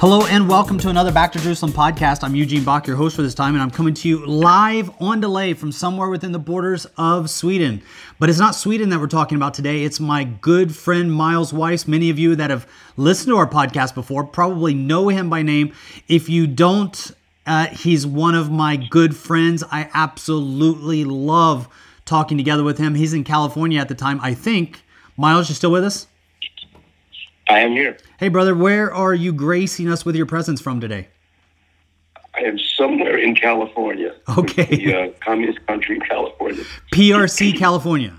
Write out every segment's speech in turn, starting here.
Hello and welcome to another Back to Jerusalem podcast. I'm Eugene Bach, your host for this time, and I'm coming to you live on delay from somewhere within the borders of Sweden. But it's not Sweden that we're talking about today. It's my good friend Myles Weiss. Many of you that have listened to our podcast before probably know him by name. If you don't, uh, he's one of my good friends. I absolutely love talking together with him. He's in California at the time, I think. Myles, you still with us? I am here. Hey, brother, where are you gracing us with your presence from today? I am somewhere in California. Okay. The uh, communist country, California. PRC, California.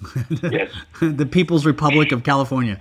Yes. the People's Republic of California.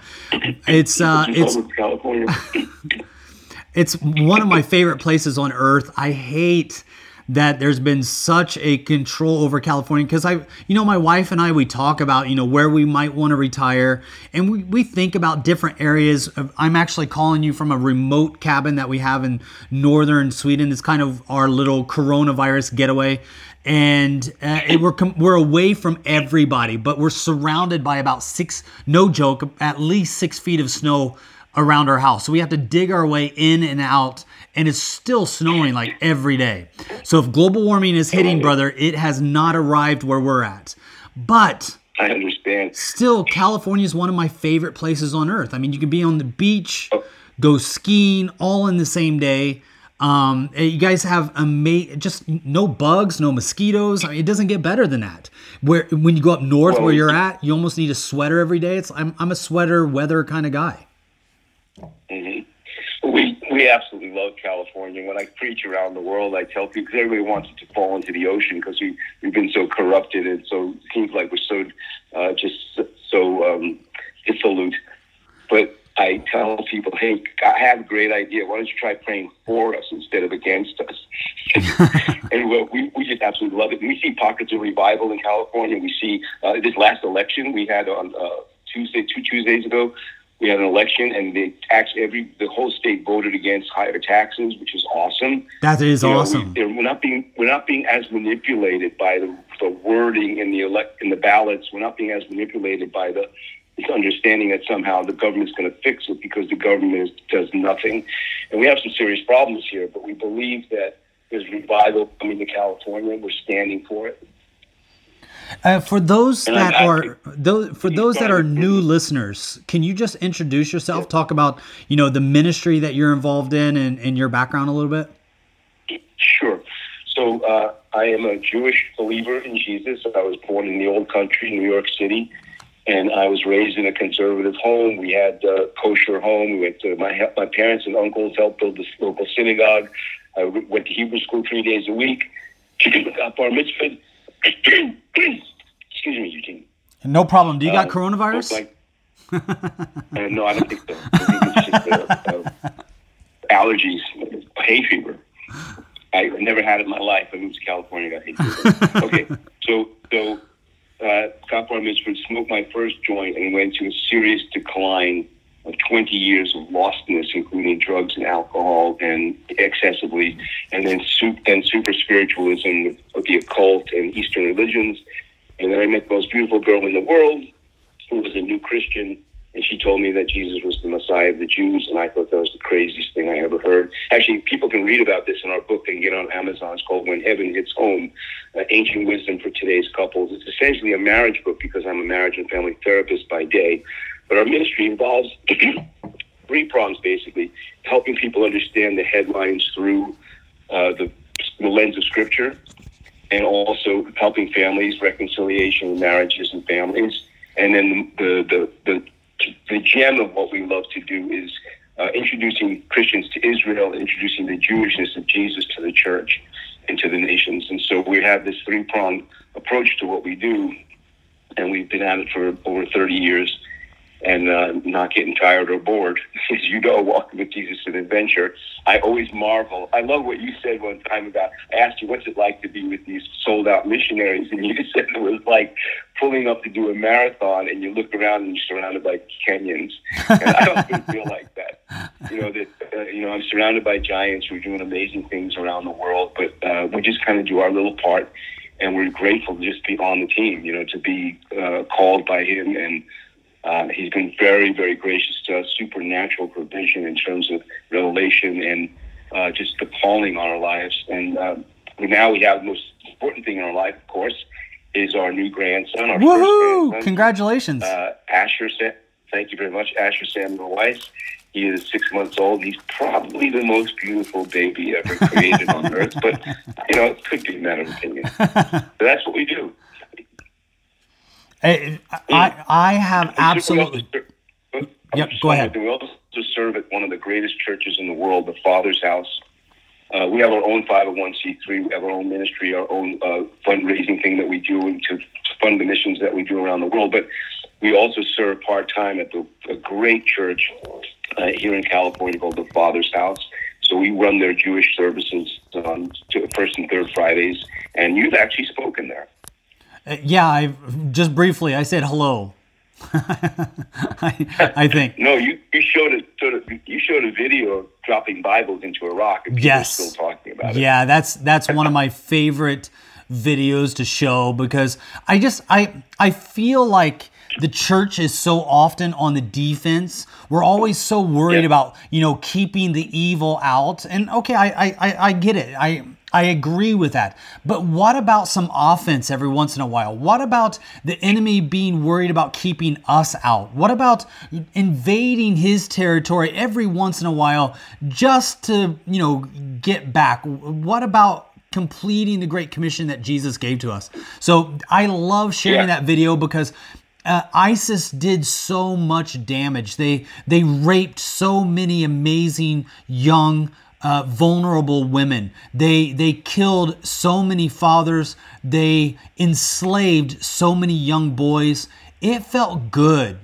It's uh, it's California. it's one of my favorite places on earth. I hate that there's been such a control over California because I, you know, my wife and I, we talk about, you know, where we might want to retire and we, we think about different areas. Of, I'm actually calling you from a remote cabin that we have in northern Sweden. It's kind of our little coronavirus getaway. And uh, we're com- we're away from everybody, but we're surrounded by about six, no joke, at least six feet of snow around our house. So we have to dig our way in and out, and it's still snowing like every day. So if global warming is hitting, brother, it has not arrived where we're at. But I understand. still, California is one of my favorite places on earth. I mean, you can be on the beach, go skiing, all in the same day. Um, you guys have ama- just no bugs, no mosquitoes. I mean, it doesn't get better than that. Where when you go up north, Well, where you're at, you almost need a sweater every day. It's I'm I'm a sweater weather kind of guy. hmm We absolutely love California. When I preach around the world, I tell people because everybody wants it to fall into the ocean because we we've been so corrupted and so seems like we're so uh, just so um, dissolute. But I tell people, hey, I have a great idea. Why don't you try praying for us instead of against us? and we, we just absolutely love it. We see pockets of revival in California. We see uh, this last election we had on uh, Tuesday, two Tuesdays ago. We had an election, and they actually every the whole state voted against higher taxes, which is awesome. That is You know, awesome. we, we're not being we're not being as manipulated by the, the wording in the elect in the ballots. We're not being as manipulated by the this understanding that somehow the government's going to fix it because the government is, does nothing. And we have some serious problems here, but we believe that there's revival coming to California. We're standing for it. Uh, for those And that I- I- are those for those that are new listeners, can you just introduce yourself? Talk about you know the ministry that you're involved in and, and your background a little bit. Sure. So uh, I am a Jewish believer in Jesus. I was born in the old country, New York City, and I was raised in a conservative home. We had a kosher home. We went to my my parents and uncles helped build this local synagogue. I went to Hebrew school three days a week. Got bar mitzvah. Excuse me, Eugene. No problem. Do you got Uh, coronavirus? Like, uh, no, I don't think so. Think just uh, uh, allergies, hay fever. I never had it in my life. I moved to California, got hay fever. okay, so so uh, got bar mitzvah, smoked my first joint, and went to a serious decline of 20 years of lostness, including drugs and alcohol, and excessively, and then su- then super spiritualism of the occult and Eastern religions. And then I met the most beautiful girl in the world, who was a new Christian, and she told me that Jesus was the Messiah of the Jews, and I thought that was the craziest thing I ever heard. Actually, people can read about this in our book. Can get on Amazon. It's called When Heaven Hits Home, uh, Ancient Wisdom for Today's Couples. It's essentially a marriage book because I'm a marriage and family therapist by day. But our ministry involves three prongs, basically, helping people understand the headlines through uh, the, the lens of Scripture, and also helping families, reconciliation marriages and families. And then the, the, the, the gem of what we love to do is uh, introducing Christians to Israel, introducing the Jewishness of Jesus to the church and to the nations. And so we have this three pronged approach to what we do, and we've been at it for over 30 years. And uh, not getting tired or bored. As you know, walking with Jesus is an adventure. I always marvel. I love what you said one time about. I asked you, "What's it like to be with these sold out missionaries?" And you said it was like pulling up to do a marathon, and you look around and you're surrounded by Kenyans. And I often feel like that. You know that uh, you know I'm surrounded by giants who are doing amazing things around the world, but uh, we just kind of do our little part. And we're grateful to just be on the team, you know, to be uh, called by him and uh, he's been very, very gracious to us, supernatural provision in terms of revelation and uh, just the calling on our lives. And uh, now we have the most important thing in our life, of course, is our new grandson. Our Woohoo! First Congratulations. Uh, Asher, thank you very much, Asher Samuel Weiss. He is six months old. He's probably the most beautiful baby ever created on earth, but you know, it could be a matter of opinion. But that's what we do. I, I, I have absolutely. Yep, go ahead. We also serve at one of the greatest churches in the world, the Father's House. Uh, we have our own 501c3. We have our own ministry, our own uh, fundraising thing that we do to fund the missions that we do around the world. But we also serve part time at the, a great church uh, here in California called the Father's House. So we run their Jewish services on first and third Fridays, and you've actually spoken there. Uh, yeah, I just briefly I said hello. I, I, think. No, you, you showed a sort of you showed a video of dropping Bibles into Iraq. And yes. Still talking about it. Yeah, that's that's one of my favorite videos to show because I just I I feel like the church is so often on the defense. We're always so worried yeah. about you know keeping the evil out. And okay, I I I get it. I I agree with that. But what about some offense every once in a while? What about the enemy being worried about keeping us out? What about invading his territory every once in a while just to, you know, get back? What about completing the great commission that Jesus gave to us? So I love sharing yeah. that video because uh, ISIS did so much damage. They they raped so many amazing young uh, vulnerable women. They they killed so many fathers. They enslaved so many young boys. It felt good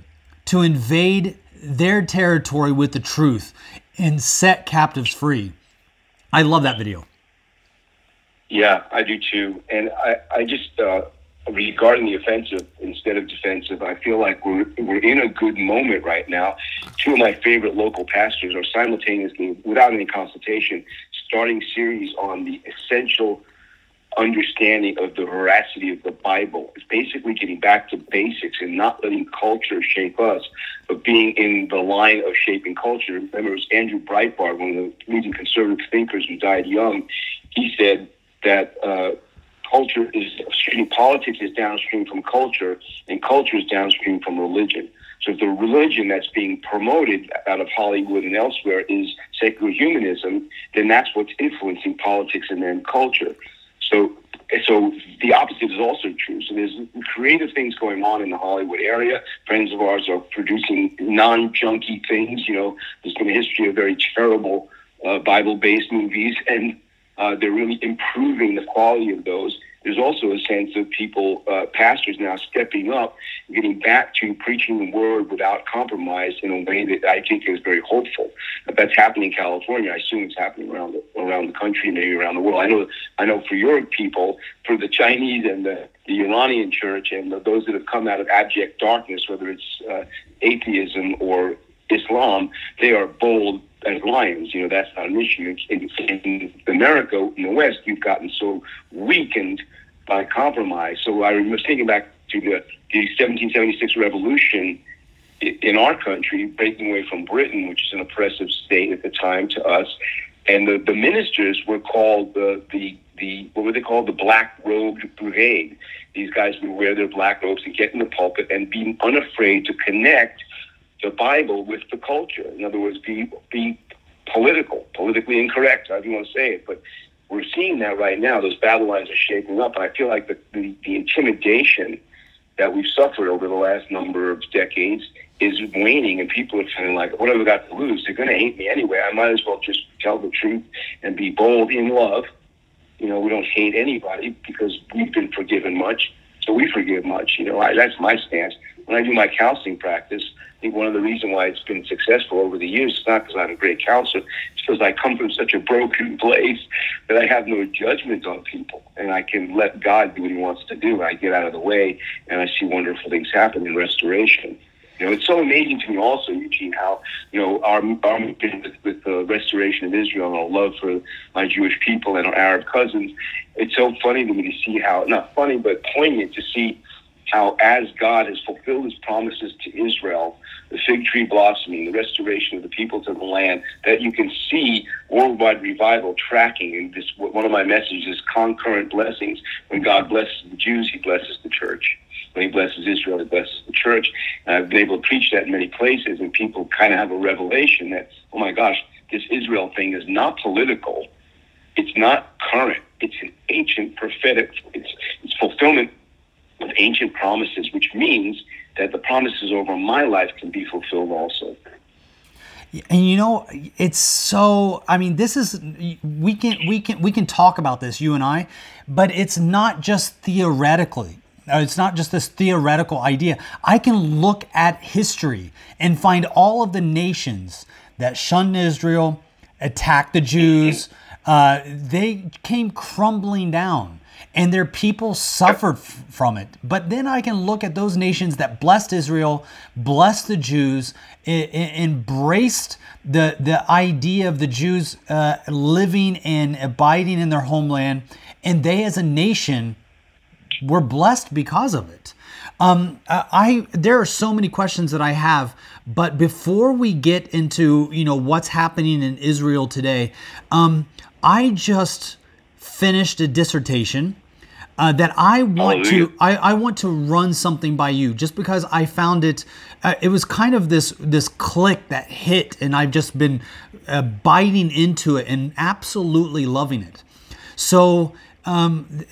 to invade their territory with the truth and set captives free. I love that video. Yeah, I do too. And I, I just uh, regarding the offensive instead of defensive, I feel like we're we're in a good moment right now. Two of my favorite local pastors are simultaneously, without any consultation, starting series on the essential understanding of the veracity of the Bible. It's basically getting back to basics and not letting culture shape us, but being in the line of shaping culture. Remember, it was Andrew Breitbart, one of the leading conservative thinkers who died young. He said that. Uh, culture is me, politics is downstream from culture, and culture is downstream from religion. So if the religion that's being promoted out of Hollywood and elsewhere is secular humanism, then that's what's influencing politics and then culture. So so the opposite is also true. So there's creative things going on in the Hollywood area. Friends of ours are producing non-junky things. You know, there's been a history of very terrible uh, Bible-based movies, and uh, they're really improving the quality of those. There's also a sense of people, uh, pastors now stepping up, getting back to preaching the word without compromise in a way that I think is very hopeful. That's happening in California, I assume it's happening around the, around the country, maybe around the world. I know, I know for your people, for the Chinese and the, the Iranian church and the, those that have come out of abject darkness, whether it's uh, atheism or Islam, they are bold as lions. You know, that's not an issue. In, in America, in the West, we've gotten so weakened by compromise. So I was thinking back to the, the 1776 revolution in our country, breaking away from Britain, which is an oppressive state at the time to us. And the, the ministers were called the, the, the, what were they called? The Black Robed Brigade. These guys would wear their black robes and get in the pulpit and be unafraid to connect the Bible with the culture. In other words, be be political, politically incorrect, I don't want to say it. But we're seeing that right now. Those battle lines are shaping up, and I feel like the, the, the intimidation that we've suffered over the last number of decades is waning, and people are feeling like, what have I got to lose? They're going to hate me anyway. I might as well just tell the truth and be bold in love. You know, we don't hate anybody because we've been forgiven much, so we forgive much. You know, I, that's my stance. When I do my counseling practice, I think one of the reasons why it's been successful over the years is not because I'm a great counselor, it's because I come from such a broken place that I have no judgment on people and I can let God do what he wants to do. And I get out of the way and I see wonderful things happen in restoration. You know, it's so amazing to me also, Eugene, how, you know, our, our with, with the restoration of Israel and our love for my Jewish people and our Arab cousins, it's so funny to me to see how, not funny, but poignant to see how as God has fulfilled his promises to Israel, the fig tree blossoming, the restoration of the people to the land, that you can see worldwide revival tracking. And this, one of my messages is concurrent blessings. When God blesses the Jews, he blesses the church. When he blesses Israel, he blesses the church. And I've been able to preach that in many places, and people kind of have a revelation that, oh my gosh, this Israel thing is not political. It's not current. It's an ancient prophetic. It's, it's fulfillment of ancient promises, which means that the promises over my life can be fulfilled also. And you know, it's so. I mean, this is we can we can we can talk about this, you and I, but it's not just theoretically. Uh, It's not just this theoretical idea. I can look at history and find all of the nations that shunned Israel, attacked the Jews. Uh, they came crumbling down and their people suffered f- from it. But then I can look at those nations that blessed Israel, blessed the Jews, embraced the the idea of the Jews uh, living and abiding in their homeland, and they as a nation were blessed because of it. Um, I- there are so many questions that I have, but before we get into you know what's happening in Israel today, um, I just finished a dissertation uh, that I want Hallelujah. to I, I want to run something by you just because I found it uh, it was kind of this this click that hit and I've just been uh, biting into it and absolutely loving it. So um,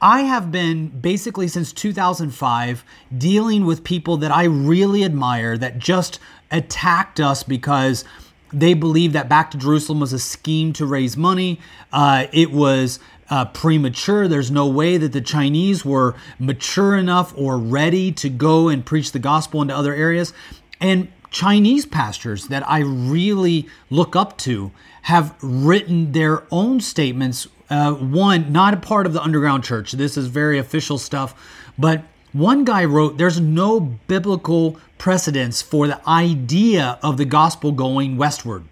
I have been basically since 2005 dealing with people that I really admire that just attacked us because they believed that Back to Jerusalem was a scheme to raise money. Uh, it was uh, premature. There's no way that the Chinese were mature enough or ready to go and preach the gospel into other areas. And Chinese pastors that I really look up to have written their own statements. Uh, one, not a part of the underground church. This is very official stuff. But one guy wrote, There's no biblical precedence for the idea of the gospel going westward.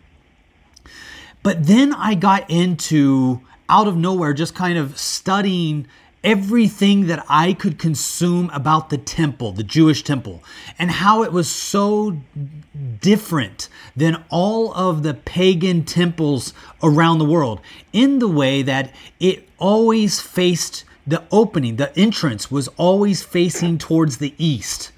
But then I got into out of nowhere just kind of studying everything that I could consume about the temple, the Jewish temple, and how it was so different than all of the pagan temples around the world in the way that it always faced the opening, the entrance was always facing towards the east.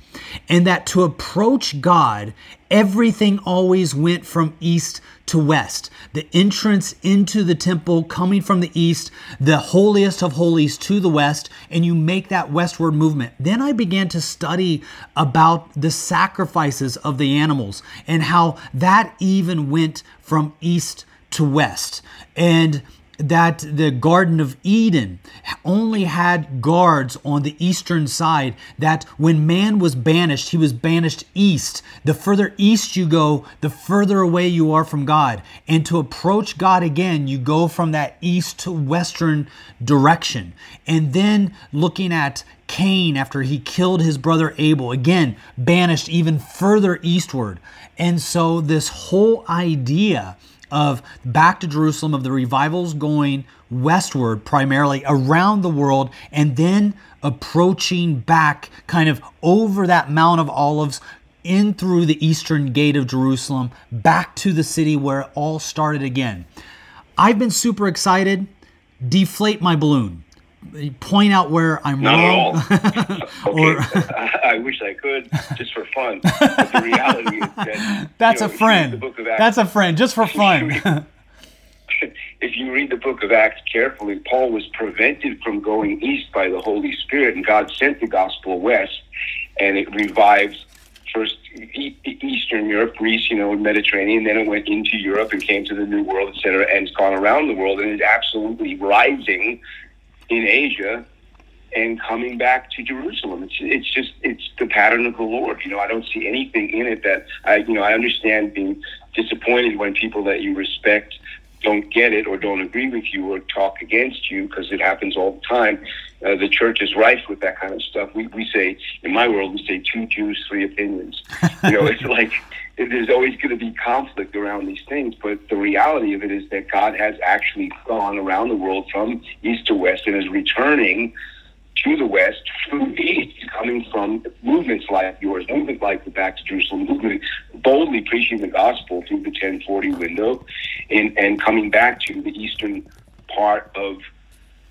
And that to approach God, everything always went from east to west. The entrance into the temple coming from the east, the holiest of holies to the west, and you make that westward movement. Then I began to study about the sacrifices of the animals and how that even went from east to west. And that the Garden of Eden only had guards on the eastern side, that when man was banished, he was banished east. The further east you go, the further away you are from God. And to approach God again, you go from that east to western direction. And then looking at Cain after he killed his brother Abel, again, banished even further eastward. And so, this whole idea of back to Jerusalem, of the revivals going westward primarily around the world, and then approaching back kind of over that Mount of Olives in through the eastern gate of Jerusalem, back to the city where it all started again. I've been super excited. Deflate my balloon. Point out where I'm Not wrong. at all. or I, I wish I could, just for fun. But the reality is that that's you a know, if friend. The book of Acts, That's a friend, just for fun. if you read the book of Acts carefully, Paul was prevented from going east by the Holy Spirit, and God sent the gospel west, and it revives first Eastern Europe, Greece, you know, Mediterranean, then it went into Europe and came to the New World, etc., and it's gone around the world, and is absolutely rising in Asia and coming back to Jerusalem. It's it's just it's the pattern of the Lord. You know, I don't see anything in it that I you know I understand being disappointed when people that you respect don't get it or don't agree with you or talk against you because it happens all the time. Uh, the church is rife with that kind of stuff. We we say in my world we say two Jews, three opinions. You know, it's like there's always going to be conflict around these things, but the reality of it is that God has actually gone around the world from east to west and is returning to the West through the East, coming from movements like yours, movements like the Back to Jerusalem movement, boldly preaching the gospel through the 1040 window, and, and coming back to the eastern part of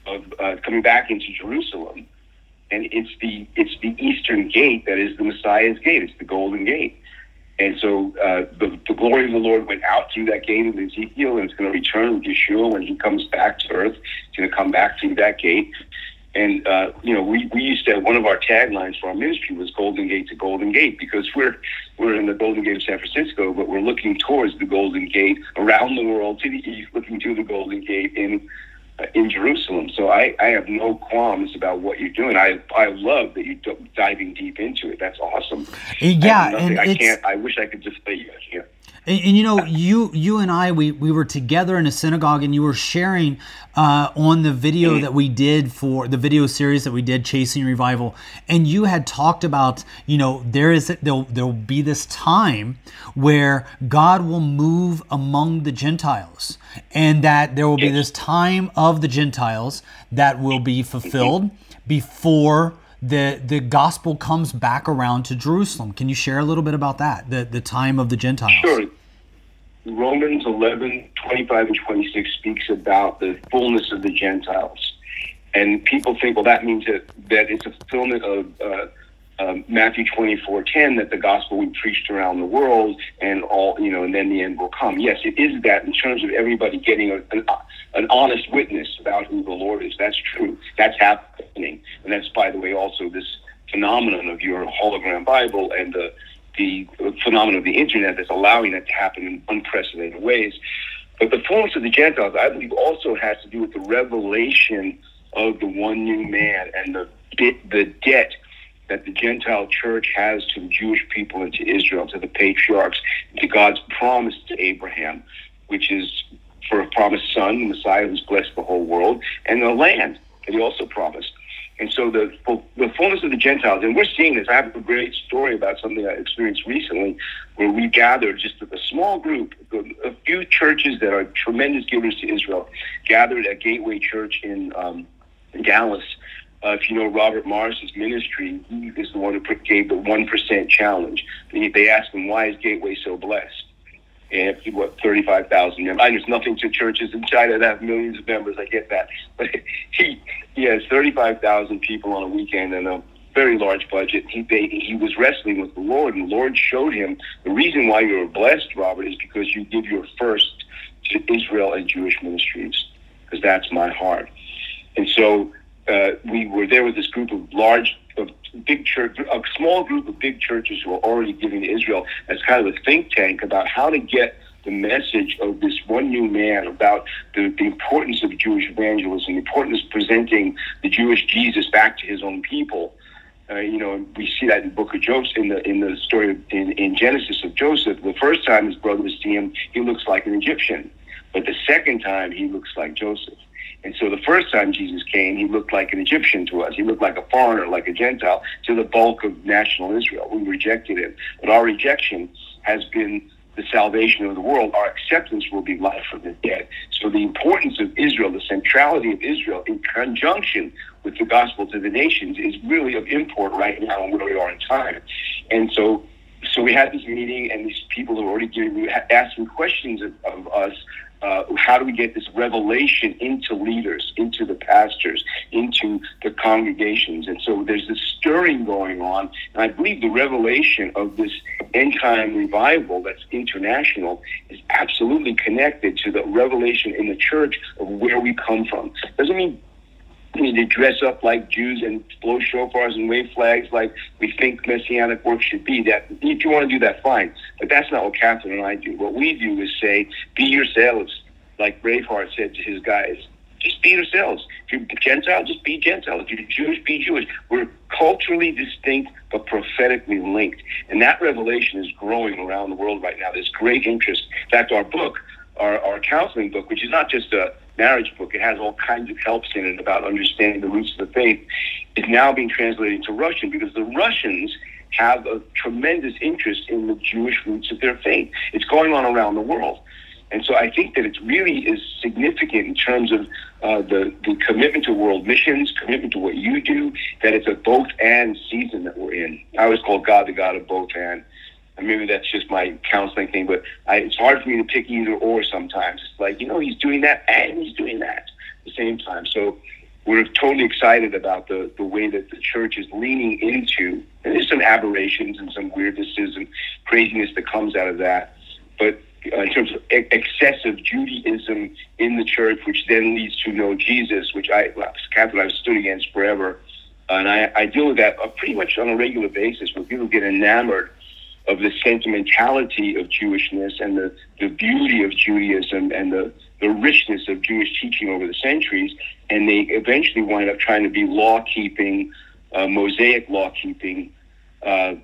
of uh, coming back into Jerusalem. And it's the it's the eastern gate that is the Messiah's gate. It's the golden gate. And so uh, the, the glory of the Lord went out through that gate of Ezekiel, and it's going to return with Yeshua when he comes back to earth. It's going to come back through that gate. And uh, you know, we, we used to have one of our taglines for our ministry was Golden Gate to Golden Gate because we're we're in the Golden Gate of San Francisco, but we're looking towards the Golden Gate around the world to the east, looking to the Golden Gate in Uh, in Jerusalem. So I, I have no qualms about what you're doing. I I love that you're diving deep into it. That's awesome. Yeah, I, and I can't. I wish I could just say you. Can't. And, and you know, you you and I we, we were together in a synagogue, and you were sharing uh, on the video that we did for the video series that we did, Chasing Revival, and you had talked about you know there is there'll there'll be this time where God will move among the Gentiles, and that there will be this time of the Gentiles that will be fulfilled before the the gospel comes back around to Jerusalem. Can you share a little bit about that? The the time of the Gentiles. Sure. Romans 11, 25 and 26 speaks about the fullness of the Gentiles. And people think, well, that means that, that it's a fulfillment of uh, um, Matthew 24, 10, that the gospel be preached around the world and all, you know, and then the end will come. Yes, it is that in terms of everybody getting a, an, an honest witness about who the Lord is. That's true. That's happening. And that's, by the way, also this phenomenon of your hologram Bible and the the phenomenon of the internet that's allowing that to happen in unprecedented ways. But the fullness of the Gentiles, I believe, also has to do with the revelation of the one new man and the the debt that the Gentile church has to the Jewish people and to Israel, to the patriarchs, to God's promise to Abraham, which is for a promised son, the Messiah who's blessed the whole world, and the land that he also promised. And so the the fullness of the Gentiles, and we're seeing this. I have a great story about something I experienced recently, where we gathered just a small group, a few churches that are tremendous givers to Israel, gathered at Gateway Church in um, Dallas. Uh, if you know Robert Morris's ministry, he is the one who gave the one percent challenge. They, they asked him why is Gateway so blessed and what thirty five thousand members. I there's nothing to churches in China that have millions of members. I get that, but he he has thirty five thousand people on a weekend and a very large budget. He they, he was wrestling with the Lord, and the Lord showed him the reason why you are blessed, Robert, is because you give your first to Israel and Jewish ministries, because that's my heart. And so uh, we were there with this group of large, of big church, a small group of big churches who are already giving to Israel as kind of a think tank about how to get the message of this one new man about the, the importance of Jewish evangelism, the importance of presenting the Jewish Jesus back to his own people. Uh, you know, we see that in the book of Joseph, in the in the story of, in, in Genesis of Joseph. The first time his brothers see him, he looks like an Egyptian, but the second time he looks like Joseph. And so the first time Jesus came, he looked like an Egyptian to us. He looked like a foreigner, like a Gentile to the bulk of national Israel. We rejected him. But our rejection has been the salvation of the world. Our acceptance will be life from the dead. So the importance of Israel, the centrality of Israel in conjunction with the gospel to the nations is really of import right now and where we are in time. And so so we had this meeting and these people were already giving asking questions of, of us uh, how do we get this revelation into leaders, into the pastors, into the congregations? And so there's this stirring going on. And I believe the revelation of this end time revival that's international is absolutely connected to the revelation in the church of where we come from. Doesn't mean we need to dress up like Jews and blow shofars and wave flags like we think messianic work should be. That if you want to do that, fine. But that's not what Catherine and I do. What we do is say, be yourselves, like Braveheart said to his guys. Just be yourselves. If you're Gentile, just be Gentile. If you're Jewish, be Jewish. We're culturally distinct but prophetically linked. And that revelation is growing around the world right now. There's great interest. In fact, our book, our, our counseling book, which is not just a marriage book, it has all kinds of helps in it about understanding the roots of the faith, is now being translated to Russian because the Russians have a tremendous interest in the Jewish roots of their faith. It's going on around the world. And so I think that it really is significant in terms of uh, the, the commitment to world missions, commitment to what you do, that it's a both and season that we're in. I always call God the God of both and. And maybe that's just my counseling thing, but I, it's hard for me to pick either or sometimes. It's like, you know, he's doing that and he's doing that at the same time. So we're totally excited about the, the way that the church is leaning into, and there's some aberrations and some weirdnesses and craziness that comes out of that. But uh, in terms of e- excessive Judaism in the church, which then leads to no Jesus, which I, well, Catherine, I've stood against forever. And I, I deal with that uh, pretty much on a regular basis when people get enamored of the sentimentality of Jewishness and the, the beauty of Judaism and the, the richness of Jewish teaching over the centuries. And they eventually wind up trying to be law keeping, uh, Mosaic law keeping, uh,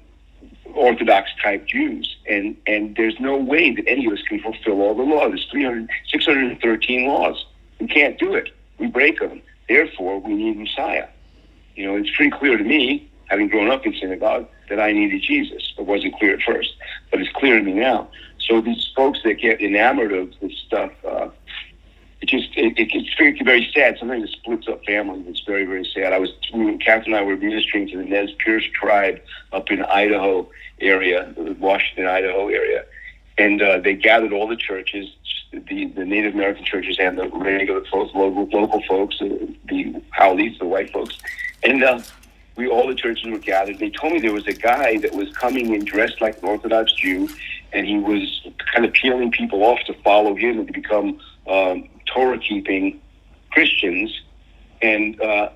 Orthodox type Jews. And, and there's no way that any of us can fulfill all the law. There's 300, 613 laws. We can't do it. We break them. Therefore, we need Messiah. You know, it's pretty clear to me, having grown up in synagogue, that I needed Jesus. It wasn't clear at first, but it's clear to me now. So these folks that get enamored of this stuff, uh, it just it, it, it's very, very sad. Sometimes it splits up families. It's very very sad. I was Catherine and I were ministering to the Nez Perce tribe up in Idaho area, the Washington Idaho area, and uh, they gathered all the churches, the the Native American churches and the regular folks, local local folks, the, the haoles, the white folks, and. Uh, we all the churches were gathered. They told me there was a guy that was coming in dressed like an Orthodox Jew, and he was kind of peeling people off to follow him and to become um, Torah keeping Christians. And uh,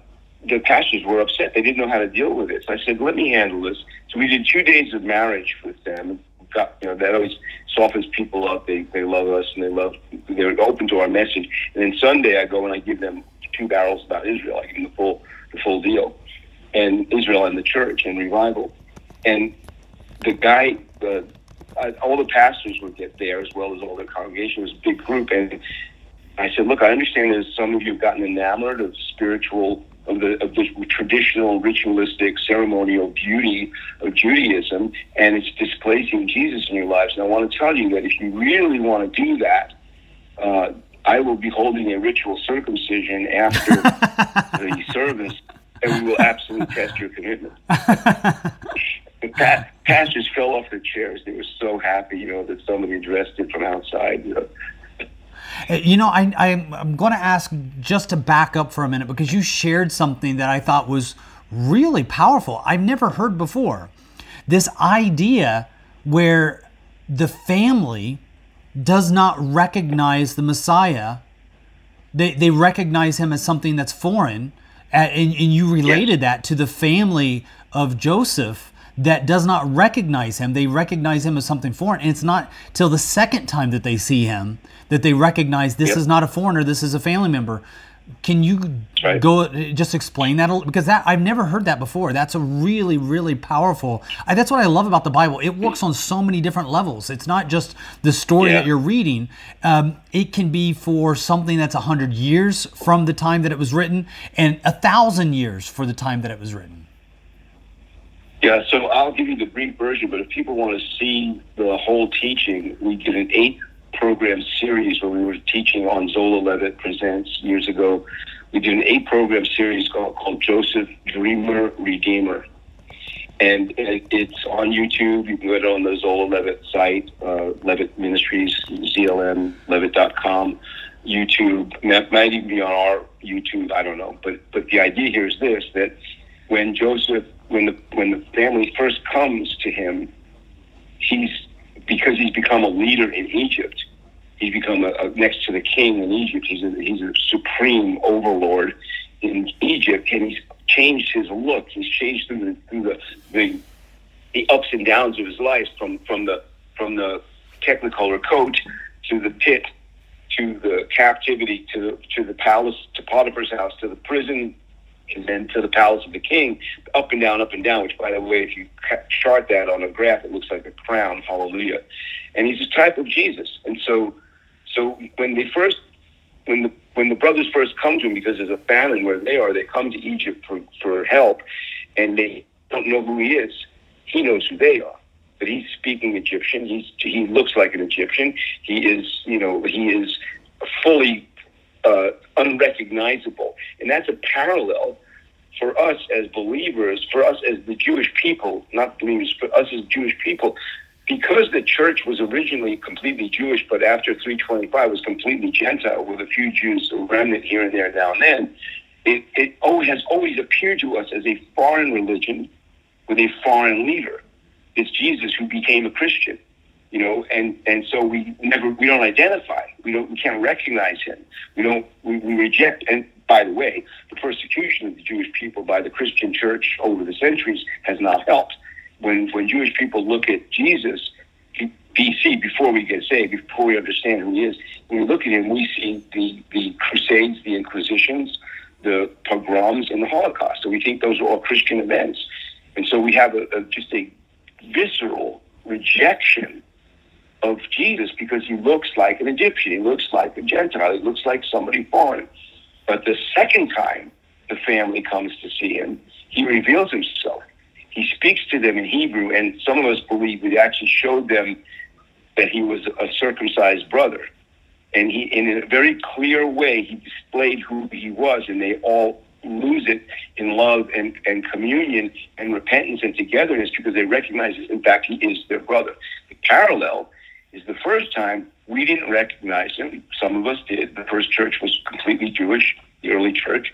the pastors were upset. They didn't know how to deal with it. So I said, "Let me handle this." So we did two days of marriage with them. Got, you know, that always softens people up. They they love us and they love they're open to our message. And then Sunday I go and I give them two barrels about Israel. I give them the full the full deal and Israel and the church and revival. And the guy, the uh, all the pastors would get there as well as all the congregation. It was a big group, and I said, "Look, I understand that some of you have gotten enamored of spiritual." Of the, of the traditional ritualistic ceremonial beauty of Judaism, and it's displacing Jesus in your lives. And I want to tell you that if you really want to do that, uh, I will be holding a ritual circumcision after the service and we will absolutely test your commitment. the pa- pastors fell off their chairs. They were so happy, you know, that somebody addressed it from outside. You know. Uh, you know, I, I, am going to ask just to back up for a minute because you shared something that I thought was really powerful. I've never heard before. This idea where the family does not recognize the Messiah, they, they recognize him as something that's foreign and, and you related that to the family of Joseph that does not recognize him. They recognize him as something foreign. And it's not till the second time that they see him that they recognize this yep. is not a foreigner, this is a family member. Can you right. go just explain that a little? Because that I've never heard that before. That's a really, really powerful. I, that's what I love about the Bible. It works on so many different levels. It's not just the story yeah. that you're reading. Um, it can be for something that's a hundred years from the time that it was written, and a thousand years for the time that it was written. Yeah, so I'll give you the brief version, but if people want to see the whole teaching, we did an eight program series where we were teaching on Zola Levitt Presents years ago. We did an eight program series called, called Joseph Dreamer Redeemer. And it's on YouTube. You can go to on the Zola Levitt site, uh, Levitt Ministries, ZLM, Levitt.com, YouTube. That might even be on our YouTube. I don't know. But but the idea here is this: that when Joseph, when the when the family first comes to him, he's because he's become a leader in Egypt. He's become a, a, next to the king in Egypt. He's a, he's a supreme overlord in Egypt, and he's changed his look. He's changed through the through the, the, the ups and downs of his life from from the from the technicolor coat to the pit to the captivity, to to the palace, to Potiphar's house, to the prison, and then to the palace of the king, up and down, up and down. Which, by the way, if you chart that on a graph, it looks like a crown. Hallelujah! And he's a type of Jesus. And so, so when they first, when the when the brothers first come to him because there's a famine where they are, they come to Egypt for for help, and they don't know who he is. He knows who they are but he's speaking Egyptian. He's he looks like an Egyptian. He is you know he is fully uh, unrecognizable, and that's a parallel for us as believers, for us as the Jewish people, not believers, for us as Jewish people. Because the church was originally completely Jewish, but after 325 was completely Gentile, with a few Jews, a remnant here and there now and then, it, it has always appeared to us as a foreign religion with a foreign leader. It's Jesus who became a Christian, you know, and, and so we never, we don't identify, we don't, we can't recognize him. We don't, we, we reject, and by the way, the persecution of the Jewish people by the Christian church over the centuries has not helped. When, when Jewish people look at Jesus, BC, before we get saved, before we understand who he is, when we look at him, we see the, the Crusades, the Inquisitions, the pogroms, and the Holocaust. So we think those are all Christian events. And so we have a, a, just a visceral rejection of Jesus because he looks like an Egyptian, he looks like a Gentile, he looks like somebody foreign. But the second time the family comes to see him, he reveals himself. He speaks to them in Hebrew, and some of us believe he actually showed them that he was a circumcised brother. And he, in a very clear way, he displayed who he was, and they all lose it in love and, and communion and repentance and togetherness because they recognize, that, in fact, he is their brother. The parallel is the first time we didn't recognize him. Some of us did. The first church was completely Jewish, the early church.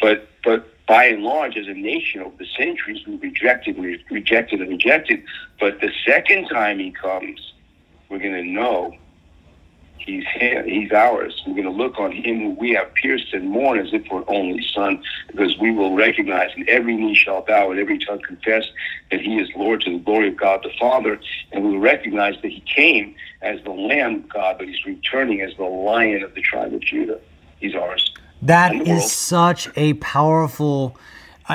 But, but by and large, as a nation over the centuries, we rejected, we rejected and rejected. But the second time he comes, we're going to know He's here. He's ours. We're going to look on him who we have pierced and mourn as if for only son, because we will recognize and every knee shall bow and every tongue confess that he is Lord to the glory of God the Father. And we will recognize that he came as the Lamb of God, but he's returning as the Lion of the tribe of Judah. He's ours. That is such a powerful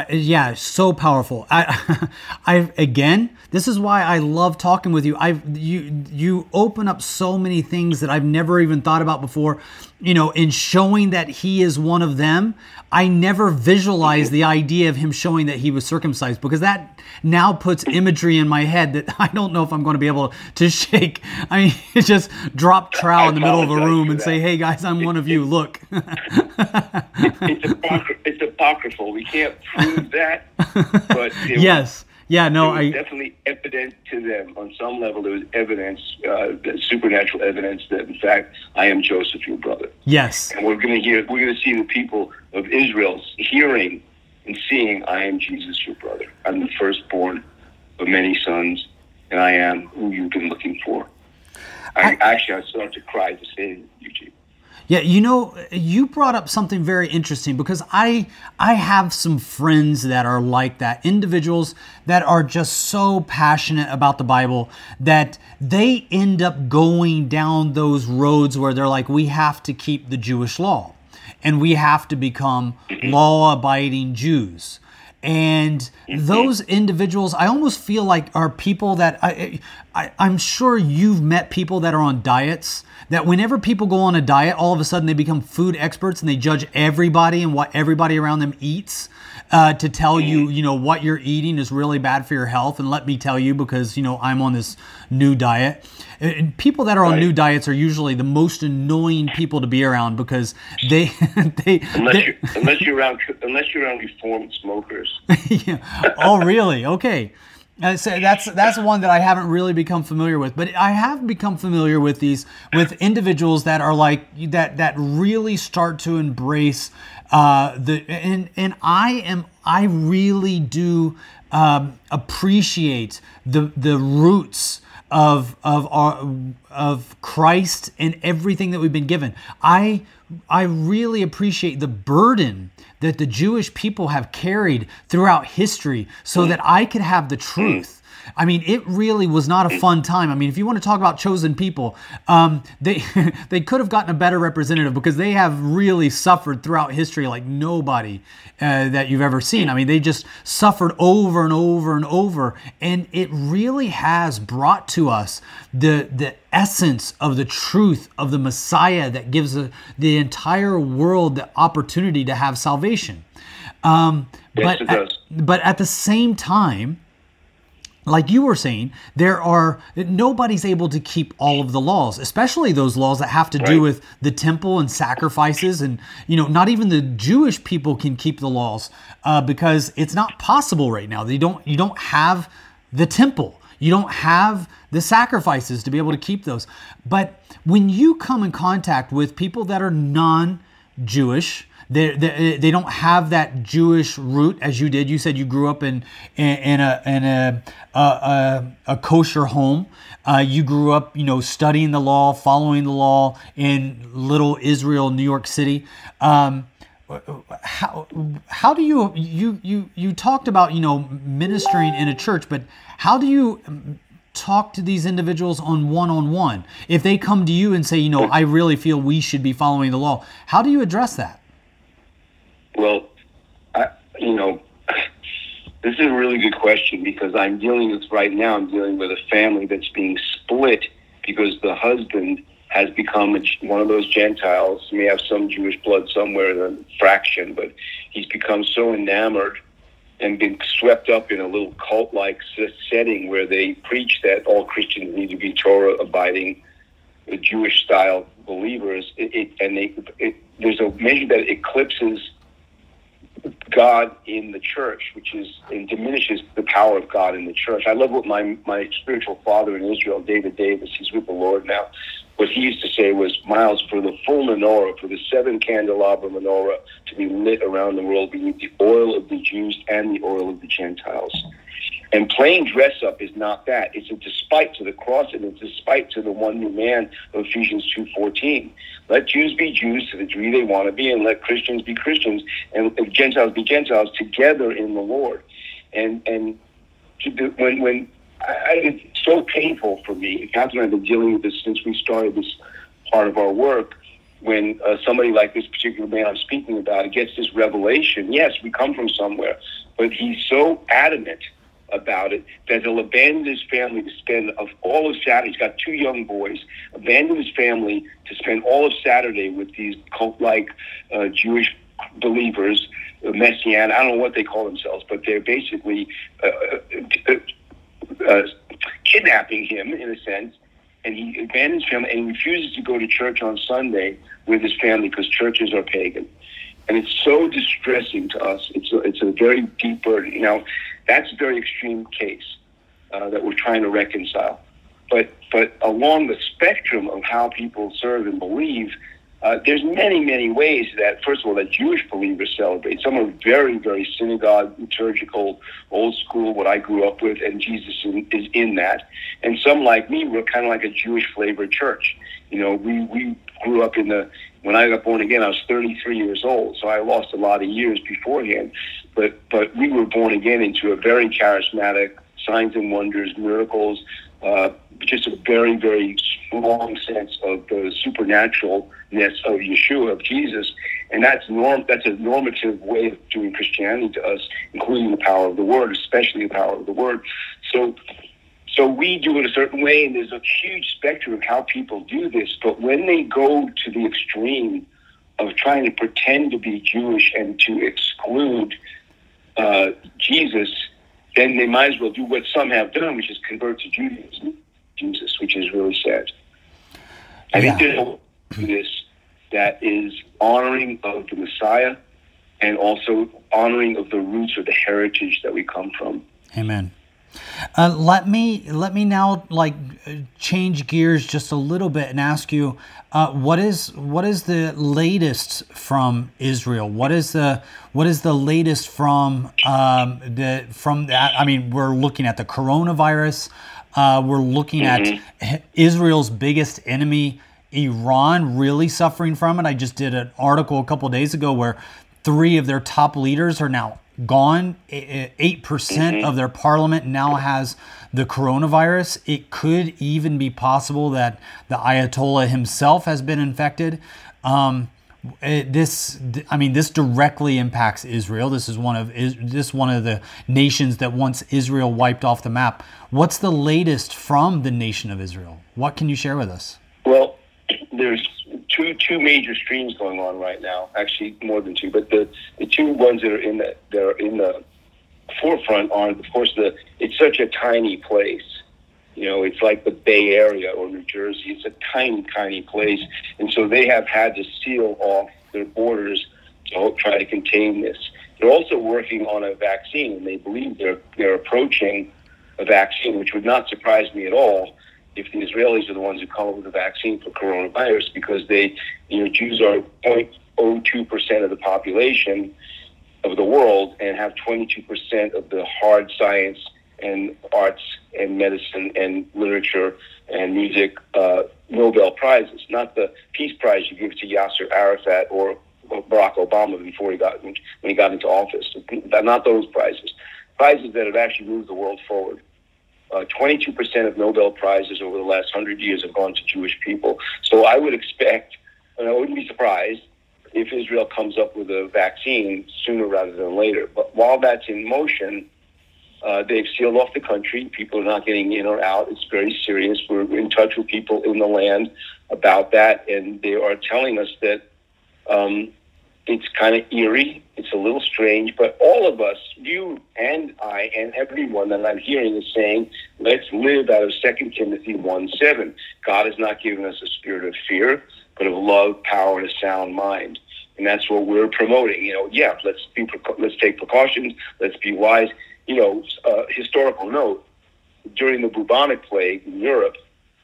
yeah, so powerful. I, I again, this is why I love talking with you. I you you open up so many things that I've never even thought about before. You know, in showing that he is one of them, I never visualized the idea of him showing that he was circumcised because that now puts imagery in my head that I don't know if I'm going to be able to shake. I mean, just drop trowel in the middle of a room and say, "Hey guys, I'm one of you. Look." it's, apocry- it's apocryphal. We can't prove that, but yes. Yeah, no, I definitely evident to them on some level. There was evidence, uh, supernatural evidence that in fact I am Joseph, your brother. Yes, and we're going to hear, we're going to see the people of Israel hearing and seeing, I am Jesus, your brother. I'm the firstborn of many sons, and I am who you've been looking for. I, I actually I started to cry to say Eugene. Yeah, you know, you brought up something very interesting because I I have some friends that are like that, individuals that are just so passionate about the Bible that they end up going down those roads where they're like we have to keep the Jewish law and we have to become mm-hmm. law-abiding Jews. And mm-hmm. those individuals, I almost feel like are people that I, I, I'm sure you've met people that are on diets that whenever people go on a diet, all of a sudden they become food experts and they judge everybody and what everybody around them eats uh, to tell you, you know, what you're eating is really bad for your health. And let me tell you, because, you know, I'm on this new diet. And people that are on new diets are usually the most annoying people to be around because they, they, unless, they, you're, unless you're around, unless you're around reformed smokers. yeah. Oh, really? Okay. Uh, so that's that's one that I haven't really become familiar with, but I have become familiar with these with individuals that are like that that really start to embrace uh, the and and I am I really do um, appreciate the the roots of of our of Christ and everything that we've been given. I I really appreciate the burden that the Jewish people have carried throughout history so that I could have the truth. I mean, it really was not a fun time. I mean, if you want to talk about chosen people, um, they they could have gotten a better representative because they have really suffered throughout history like nobody uh, that you've ever seen. I mean, they just suffered over and over and over, and it really has brought to us the the essence of the truth of the Messiah that gives the, the entire world the opportunity to have salvation. Um, Yes, but it at, does. but at the same time, like you were saying, there are nobody's able to keep all of the laws, especially those laws that have to do with the temple and sacrifices, and you know, not even the Jewish people can keep the laws uh, because it's not possible right now. They don't. You don't have the temple. You don't have the sacrifices to be able to keep those. But when you come in contact with people that are non-Jewish, they, they, don't have that Jewish root as you did. You said you grew up in in, in a in a a, a, a kosher home. Uh, you grew up, you know, studying the law, following the law in Little Israel, New York City. Um, how how do you you you you talked about you know ministering in a church, but how do you talk to these individuals on one on one if they come to you and say, you know, I really feel we should be following the law? How do you address that? Well, I, you know, this is a really good question because I'm dealing with right now. I'm dealing with a family that's being split because the husband has become a, one of those Gentiles. He may have some Jewish blood somewhere in a fraction, but he's become so enamored and been swept up in a little cult-like setting where they preach that all Christians need to be Torah-abiding, uh, Jewish-style believers. It, it, and they, it, there's a measure that eclipses God in the church, which is and diminishes the power of God in the church. I love what my my spiritual father in Israel, David Davis, he's with the Lord now. What he used to say was, Myles, for the full menorah, for the seven candelabra menorah to be lit around the world, we need the oil of the Jews and the oil of the Gentiles. And plain dress up is not that. It's a despite to the cross and it's a despite to the one new man of Ephesians 2.14. Let Jews be Jews to the degree they want to be and let Christians be Christians and Gentiles be Gentiles together in the Lord. And and do, when when I- it's so painful for me. Catherine and I have been dealing with this since we started this part of our work. When uh, somebody like this particular man I'm speaking about gets this revelation, yes, we come from somewhere, but he's so adamant about it that he'll abandon his family to spend of all of Saturday. He's got two young boys. Abandon his family to spend all of Saturday with these cult-like uh, Jewish believers, uh, Messianic. I don't know what they call themselves, but they're basically uh, uh, uh, kidnapping him in a sense. And he abandons family and refuses to go to church on Sunday with his family because churches are pagan and it's so distressing to us. It's a, it's a very deep burden. You know, that's a very extreme case uh, that we're trying to reconcile. But but along the spectrum of how people serve and believe, uh, there's many many ways that first of all that Jewish believers celebrate. Some are very very synagogue liturgical, old school, what I grew up with, and Jesus in, is in that. And some like me were kind of like a Jewish flavored church. You know, we we grew up in the when I got born again, I was 33 years old, so I lost a lot of years beforehand. But but we were born again into a very charismatic, signs and wonders, miracles, uh, just a very very strong sense of the supernaturalness of Yeshua of Jesus, and that's norm. That's a normative way of doing Christianity to us, including the power of the Word, especially the power of the Word. So so we do it a certain way, and there's a huge spectrum of how people do this. But when they go to the extreme of trying to pretend to be Jewish and to exclude uh, Jesus, then they might as well do what some have done, which is convert to Judaism, Jesus, which is really sad. I think Yeah. there's to do this that is honoring of the Messiah and also honoring of the roots or the heritage that we come from. Amen. Uh, let me let me now like change gears just a little bit and ask you uh, what is what is the latest from Israel? What is the what is the latest from um, the from that? I mean, we're looking at the coronavirus. Uh, we're looking at Israel's biggest enemy, Iran, really suffering from it. I just did an article a couple days ago where three of their top leaders are now gone. Eight percent of their parliament now has the coronavirus. It could even be possible that the Ayatollah himself has been infected. Um, it- this, I mean, this directly impacts Israel. This is one of is this one of the nations that wants Israel wiped off the map. What's the latest from the nation of Israel? What can you share with us? Well, there's two two major streams going on right now. Actually, more than two, but the, the two ones that are in the that are in the forefront are, of course, the it's such a tiny place. You know, it's like the Bay Area or New Jersey. It's a tiny, tiny place, and so they have had to seal off their borders to try to contain this. They're also working on a vaccine, and they believe they're they're approaching a vaccine, which would not surprise me at all if the Israelis are the ones who come up with a vaccine for coronavirus, because they, you know, Jews are 0.02 percent of the population of the world and have 22 percent of the hard science and arts and medicine and literature and music uh, Nobel prizes, not the peace prize you give to Yasser Arafat or Barack Obama before he got when he got into office. Not those prizes, prizes that have actually moved the world forward. Uh, 22% of Nobel Prizes over the last 100 years have gone to Jewish people. So I would expect, and I wouldn't be surprised if Israel comes up with a vaccine sooner rather than later. But while that's in motion, uh, they've sealed off the country. People are not getting in or out. It's very serious. We're in touch with people in the land about that, and they are telling us that um, it's kind of eerie. It's a little strange, but all of us, you and I, and everyone that I'm hearing is saying, let's live out of 2 Timothy 1 7. God has not given us a spirit of fear, but of love, power, and a sound mind. And that's what we're promoting. You know, yeah, let's be, let's take precautions, let's be wise. You know, uh, historical note, during the bubonic plague in Europe,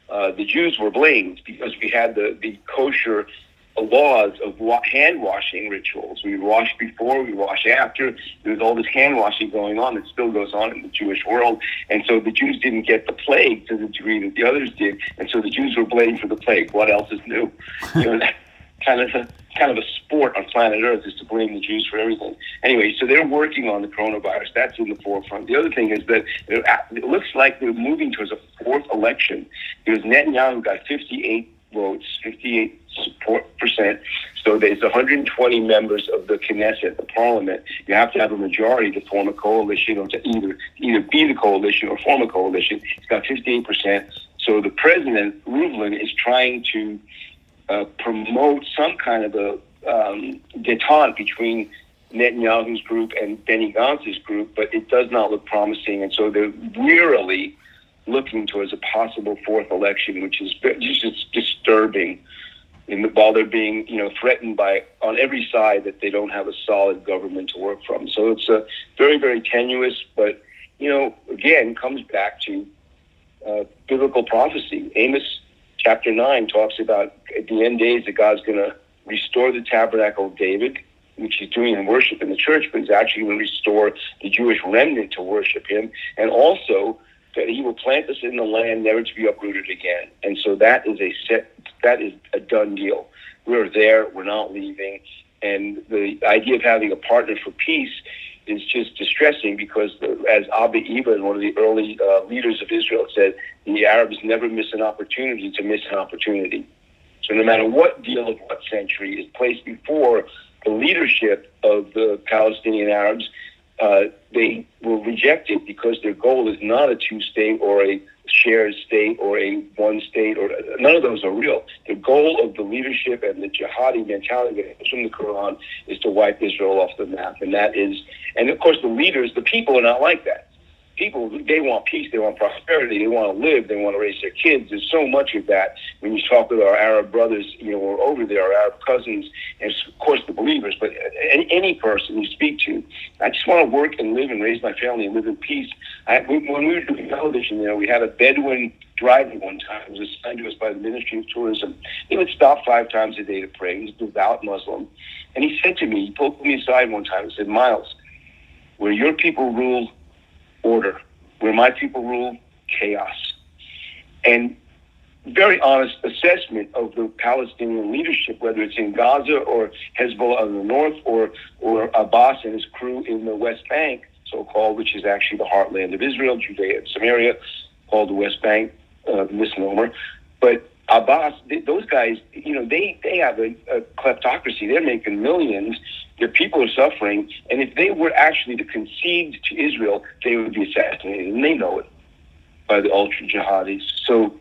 uh, the Jews were blamed because we had the, the kosher laws of hand washing rituals. We wash before, we wash after. There's all this hand washing going on that still goes on in the Jewish world. And so the Jews didn't get the plague to the degree that the others did. And so the Jews were blamed for the plague. What else is new? You know, that kind of a, kind of a sport on planet Earth is to blame the Jews for everything. Anyway, so they're working on the coronavirus. That's in the forefront. The other thing is that it it looks like they're moving towards a fourth election because Netanyahu got 58 votes, 58 support percent. So there's 120 members of the Knesset, the parliament. You have to have a majority to form a coalition or to either either be the coalition or form a coalition. It's got 58 percent. So the president, Rivlin, is trying to uh, promote some kind of a um, detente between Netanyahu's group and Benny Gantz's group, but it does not look promising. And so they're wearily looking towards a possible fourth election, which is just disturbing. In the, while they're being, you know, threatened by on every side that they don't have a solid government to work from. So it's a very, very tenuous, but you know, again, comes back to uh, biblical prophecy. Amos chapter nine talks about at the end days that God's going to restore the tabernacle of David, which he's doing in worship in the church, but he's actually going to restore the Jewish remnant to worship him, and also that he will plant us in the land never to be uprooted again. And so that is a set, that is a done deal. We're there, we're not leaving. And the idea of having a partner for peace is just distressing because, as Abba Eban, one of the early uh, leaders of Israel, said, the Arabs never miss an opportunity to miss an opportunity. So no matter what deal of what century is placed before the leadership of the Palestinian Arabs, uh, they will reject it because their goal is not a two-state or a shared state or a one state or none of those are real. The goal of the leadership and the jihadi mentality from the Quran is to wipe Israel off the map, and that is, and of course the leaders, the people are not like that. People, they want peace, they want prosperity, they want to live, they want to raise their kids. There's so much of that when you talk with our Arab brothers, you know, or over there, our Arab cousins, and of course the believers, but any, person you speak to, I just want to work and live and raise my family and live in peace. I, when we were doing television, you know, we had a Bedouin driver one time. It was assigned to us by the Ministry of Tourism. He would stop five times a day to pray. He's a devout Muslim. And he said to me, he pulled me aside one time and said, Myles, where your people rule order, where my people rule chaos. And very honest assessment of the Palestinian leadership, whether it's in Gaza or Hezbollah in the north or or Abbas and his crew in the West Bank, so called, which is actually the heartland of Israel, Judea and Samaria, called the West Bank, uh, misnomer. But Abbas, th- those guys, you know, they they have a, a kleptocracy. They're making millions. Their people are suffering, and if they were actually to concede to Israel, they would be assassinated, and they know it by the ultra jihadis. So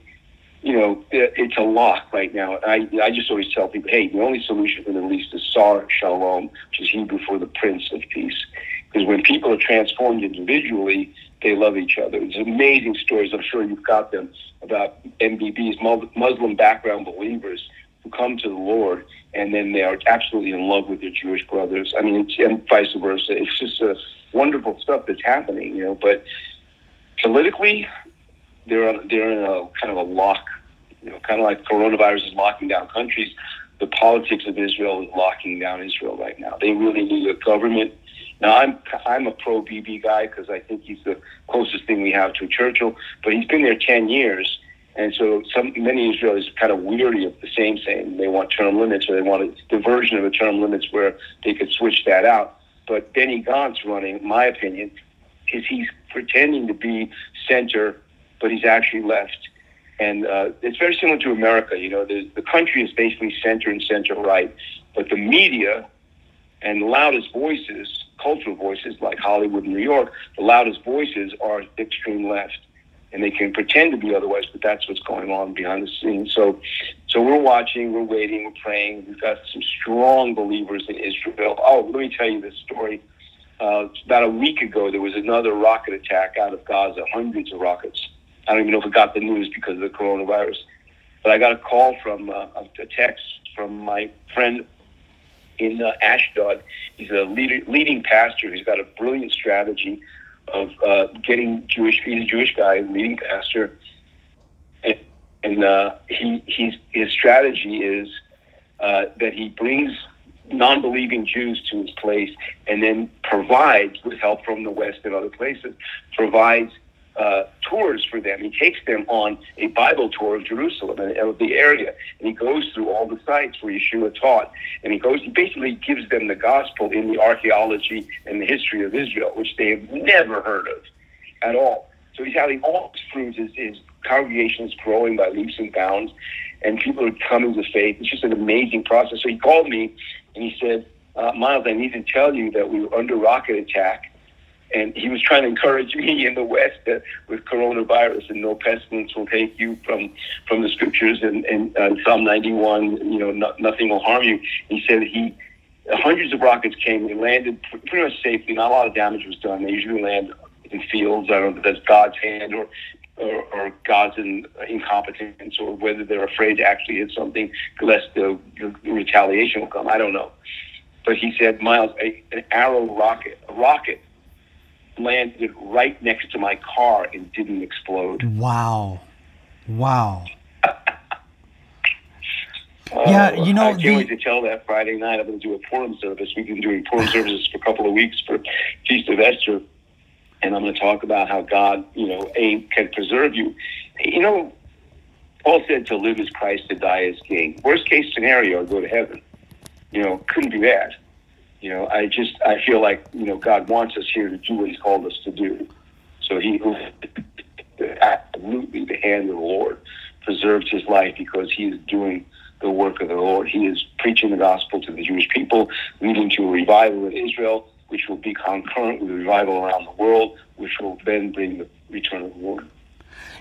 you know, it's a lock right now. I, I just always tell people, hey, the only solution for the Middle East is Sar Shalom, which is Hebrew for the Prince of Peace. Because when people are transformed individually, they love each other. It's amazing stories, I'm sure you've got them, about MBBs, Muslim background believers who come to the Lord and then they are absolutely in love with their Jewish brothers. I mean, and vice versa. It's just a wonderful stuff that's happening, you know. But politically, they're they're in a kind of a lock, you know, kind of like coronavirus is locking down countries. The politics of Israel is locking down Israel right now. They really need a government. Now I'm I'm a pro Bibi guy because I think he's the closest thing we have to Churchill, but he's been there ten years. And so some many Israelis are kind of weary of the same thing. They want term limits or they want a diversion of the term limits where they could switch that out. But Benny Gantz running, my opinion, is he's pretending to be center but he's actually left. And uh, it's very similar to America. You know, the, the country is basically center and center right, but the media and the loudest voices, cultural voices like Hollywood and New York, the loudest voices are extreme left. And they can pretend to be otherwise, but that's what's going on behind the scenes. So, so we're watching, we're waiting, we're praying. We've got some strong believers in Israel. Oh, let me tell you this story. Uh, about a week ago, there was another rocket attack out of Gaza, hundreds of rockets I don't even know if it got the news because of the coronavirus. But I got a call from uh, a text from my friend in uh, Ashdod. He's a leading pastor. He's got a brilliant strategy of uh, getting Jewish. He's a Jewish guy, leading pastor, and, and uh, he he's his strategy is uh, that he brings non-believing Jews to his place, and then provides, with help from the West and other places, provides uh, tours for them. He takes them on a Bible tour of Jerusalem and of the area, and he goes through all the sites where Yeshua taught, and he goes. He basically gives them the gospel in the archaeology and the history of Israel, which they have never heard of at all. So he's having all fruits. His, his congregation is growing by leaps and bounds, and people are coming to faith. It's just an amazing process. So he called me and he said, uh, "Myles, I need to tell you that we were under rocket attack." And he was trying to encourage me in the West that with coronavirus and no pestilence will take you from from the scriptures and, and uh, Psalm 91, you know, no, nothing will harm you. He said he hundreds of rockets came they landed pretty much safely. Not a lot of damage was done. They usually land in fields. I don't know if that's God's hand or or, or God's in, incompetence, or whether they're afraid to actually hit something lest the, the retaliation will come. I don't know. But he said, Myles, a, an arrow rocket, a rocket landed right next to my car and didn't explode. Wow. Wow. Oh, yeah, you know, I can't the... wait to tell that Friday night. I'm going to do a Purim service. We've been doing Purim services for a couple of weeks for Feast of Esther, and I'm going to talk about how God, you know, a can preserve you. You know, Paul said to live as Christ, to die as King. Worst case scenario, go to heaven. You know, couldn't be bad. You know, I just I feel like you know God wants us here to do what He's called us to do. So He absolutely the hand of the Lord preserves his life because he is doing the work of the Lord. He is preaching the gospel to the Jewish people, leading to a revival in Israel, which will be concurrent with a revival around the world, which will then bring the return of the Lord.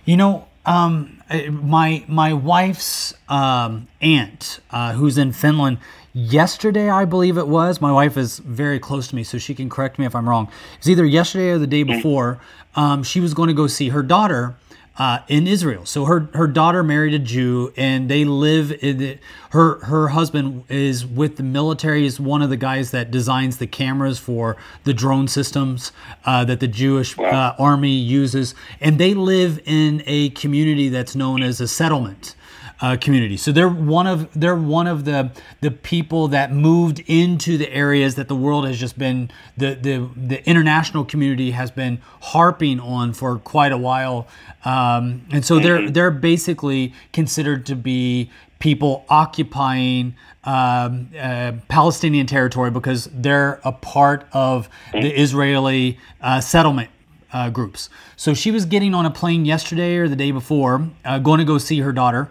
You know, um, my my wife's um, aunt, uh, who's in Finland, yesterday, I believe it was. My wife is very close to me, so she can correct me if I'm wrong. It's either yesterday or the day before. Um, she was going to go see her daughter uh, in Israel. So her her daughter married a Jew, and they live in the, her her husband is with the military. Is one of the guys that designs the cameras for the drone systems uh, that the Jewish uh, army uses, and they live in a community that's known as a settlement. Uh, community. So they're one of they're one of the the people that moved into the areas that the world has just been the the the international community has been harping on for quite a while, um, and so they're they're basically considered to be people occupying um, uh, Palestinian territory because they're a part of the Israeli uh, settlement uh, groups. So she was getting on a plane yesterday or the day before, uh, going to go see her daughter.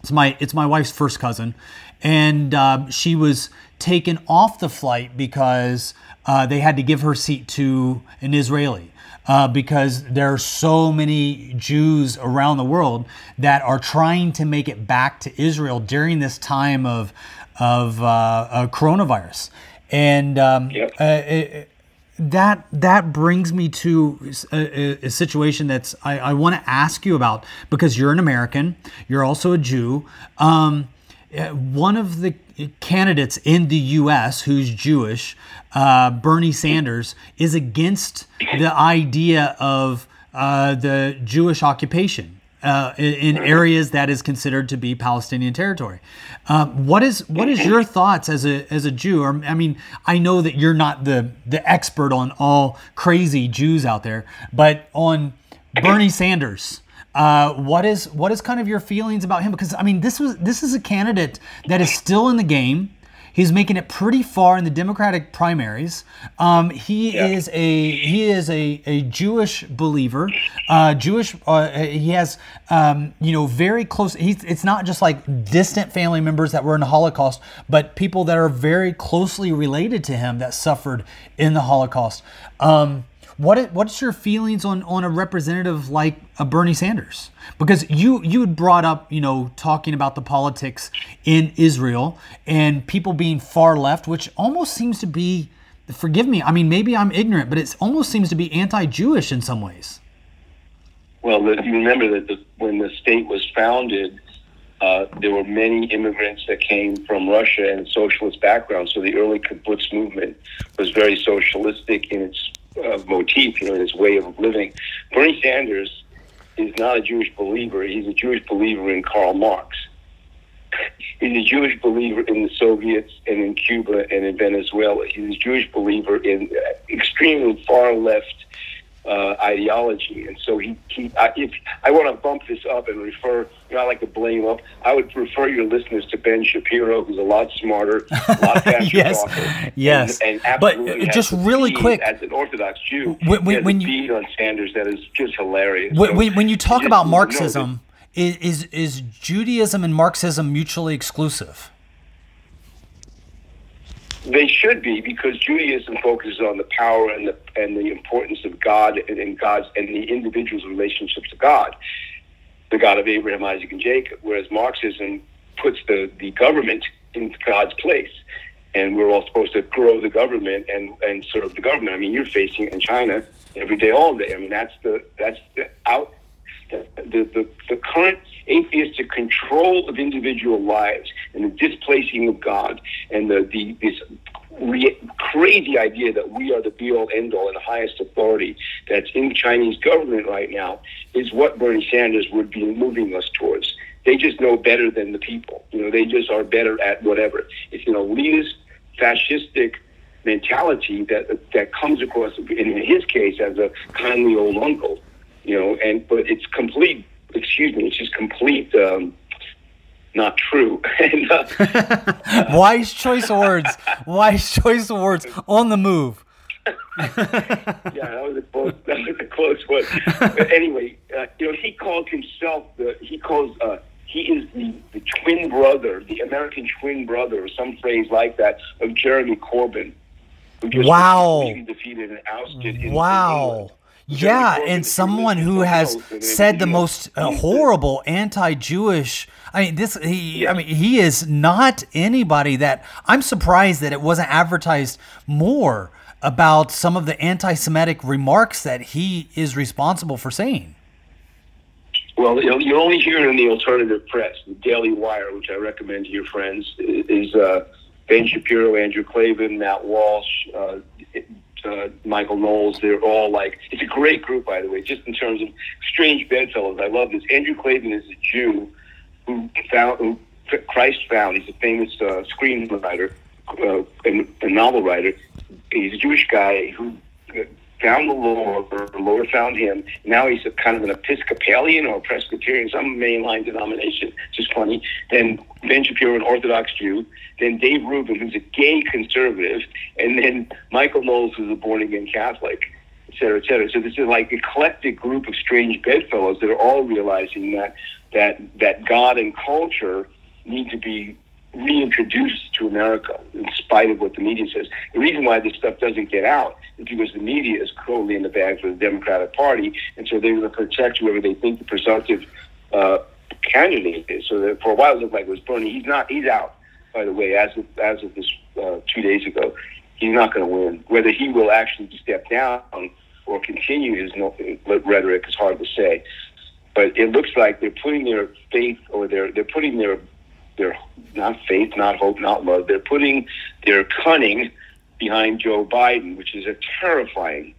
It's my it's my wife's first cousin, and uh, she was taken off the flight because uh, they had to give her seat to an Israeli. Uh, because there are so many Jews around the world that are trying to make it back to Israel during this time of of uh, coronavirus, and um, Yep. uh, it, that that brings me to a, a situation that's I, I want to ask you about because you're an American, you're also a Jew. Um, uh, one of the candidates in the U.S. who's Jewish, uh, Bernie Sanders, is against the idea of uh, the Jewish occupation uh, in, areas that is considered to be Palestinian territory. Um, what is what is your thoughts as a as a Jew? Or I mean, I know that you're not the the expert on all crazy Jews out there, but on Bernie Sanders. Uh, what is what is kind of your feelings about him? Because I mean, this was this is a candidate that is still in the game. He's making it pretty far in the Democratic primaries. Um, he is a he is a, a Jewish believer. Uh, Jewish. Uh, he has um, you know very close. He's, it's not just like distant family members that were in the Holocaust, but people that are very closely related to him that suffered in the Holocaust. Um, what is, what's your feelings on, on a representative like a Bernie Sanders? Because you you had brought up you know talking about the politics in Israel and people being far left, which almost seems to be, forgive me, I mean maybe I'm ignorant, but it almost seems to be anti-Jewish in some ways. Well, you remember that the, when the state was founded, uh, there were many immigrants that came from Russia and socialist backgrounds. So the early kibbutz movement was very socialistic in its uh, motif, you know, its way of living. Bernie Sanders is not a Jewish believer. He's a Jewish believer in Karl Marx. He's a Jewish believer in the Soviets and in Cuba and in Venezuela. He's a Jewish believer in uh, extremely far left uh, ideology, and so he, he I, if I want to bump this up and refer, you know, I like to blame up. I would refer your listeners to Ben Shapiro, who's a lot smarter, a lot faster Yes. talker, Yes. and, and But, absolutely uh, just really quick. as an Orthodox Jew, When- when- when a you- beat on Sanders that is just hilarious. When, So when, when you talk just about Marxism, is, is is Judaism and Marxism mutually exclusive? They should be because Judaism focuses on the power and the and the importance of God and, and God's and the individual's relationship to God, the God of Abraham, Isaac, and Jacob. Whereas Marxism puts the, the government in God's place, and we're all supposed to grow the government and and serve the government. I mean, you're facing in China every day, all day. I mean, that's the that's the out the, the, the current atheistic control of individual lives and the displacing of God and the, the this re- crazy idea that we are the be all end all and the highest authority that's in Chinese government right now is what Bernie Sanders would be moving us towards. They just know better than the people. You know, they just are better at whatever. It's an elitist, fascistic mentality that that comes across in his case as a kindly old uncle you know, and but it's complete. Excuse me, it's just complete. Um, not true. and, uh, Wise choice of words. Wise choice of words on the move. yeah, that was a close. That was a close one. But anyway, uh, you know, he called himself the. He calls. Uh, he is the, the twin brother, the American twin brother, or some phrase like that, of Jeremy Corbyn. Who just Wow. defeated and ousted in, in Wow. England. Yeah, and someone who has said the most uh, horrible anti-Jewish. I mean, this. He. I mean, he is not anybody that. I'm surprised that it wasn't advertised more about some of the anti-Semitic remarks that he is responsible for saying. Well, you'll only hear it in the alternative press. The Daily Wire, which I recommend to your friends, is uh, Ben Shapiro, Andrew Klavan, Matt Walsh, uh, uh, Michael Knowles. They're all like, it's a great group, by the way, just in terms of strange bedfellows. I love this. Andrew Klavan is a Jew who found who Christ found. He's a famous uh, screenwriter, uh, and a novel writer. He's a Jewish guy who found the Lord, or the Lord found him. Now he's a kind of an Episcopalian or Presbyterian, some mainline denomination, just funny. Then Ben Shapiro, an Orthodox Jew. Then Dave Rubin, who's a gay conservative. And then Michael Knowles, who's a born again Catholic, et cetera, et cetera. So this is like eclectic group of strange bedfellows that are all realizing that that that God and culture need to be reintroduced to America in spite of what the media says. The reason why this stuff doesn't get out is because the media is totally in the bag for the Democratic Party, and so they're going to protect whoever they think the presumptive uh, candidate is. So that for a while it looked like it was Bernie. He's not. He's out. By the way, as of as of this uh, two days ago, he's not going to win. Whether he will actually step down or continue his rhetoric is hard to say. But it looks like they're putting their faith or they're they're putting their their not faith, not hope, not love. They're putting their cunning behind Joe Biden, which is a terrifying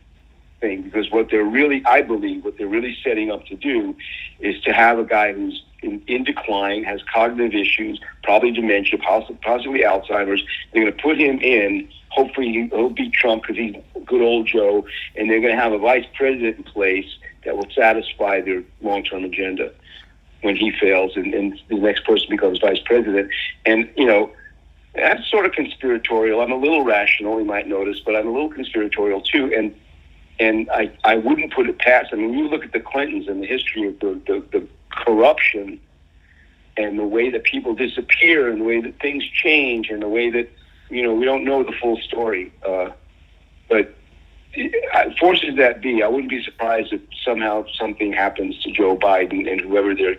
thing because what they're really, I believe, what they're really setting up to do is to have a guy who's in, in decline, has cognitive issues, probably dementia, possibly, possibly Alzheimer's. They're going to put him in. Hopefully, he'll beat Trump because he's good old Joe, and they're going to have a vice president in place that will satisfy their long-term agenda when he fails and, and the next person becomes vice president. And, you know, that's sort of conspiratorial. I'm a little rational, you might notice, but I'm a little conspiratorial too. And and I, I wouldn't put it past. I mean, you look at the Clintons and the history of the, the, the corruption and the way that people disappear and the way that things change and the way that, you know, we don't know the full story. Uh, but forces that be, I wouldn't be surprised if somehow something happens to Joe Biden and whoever they're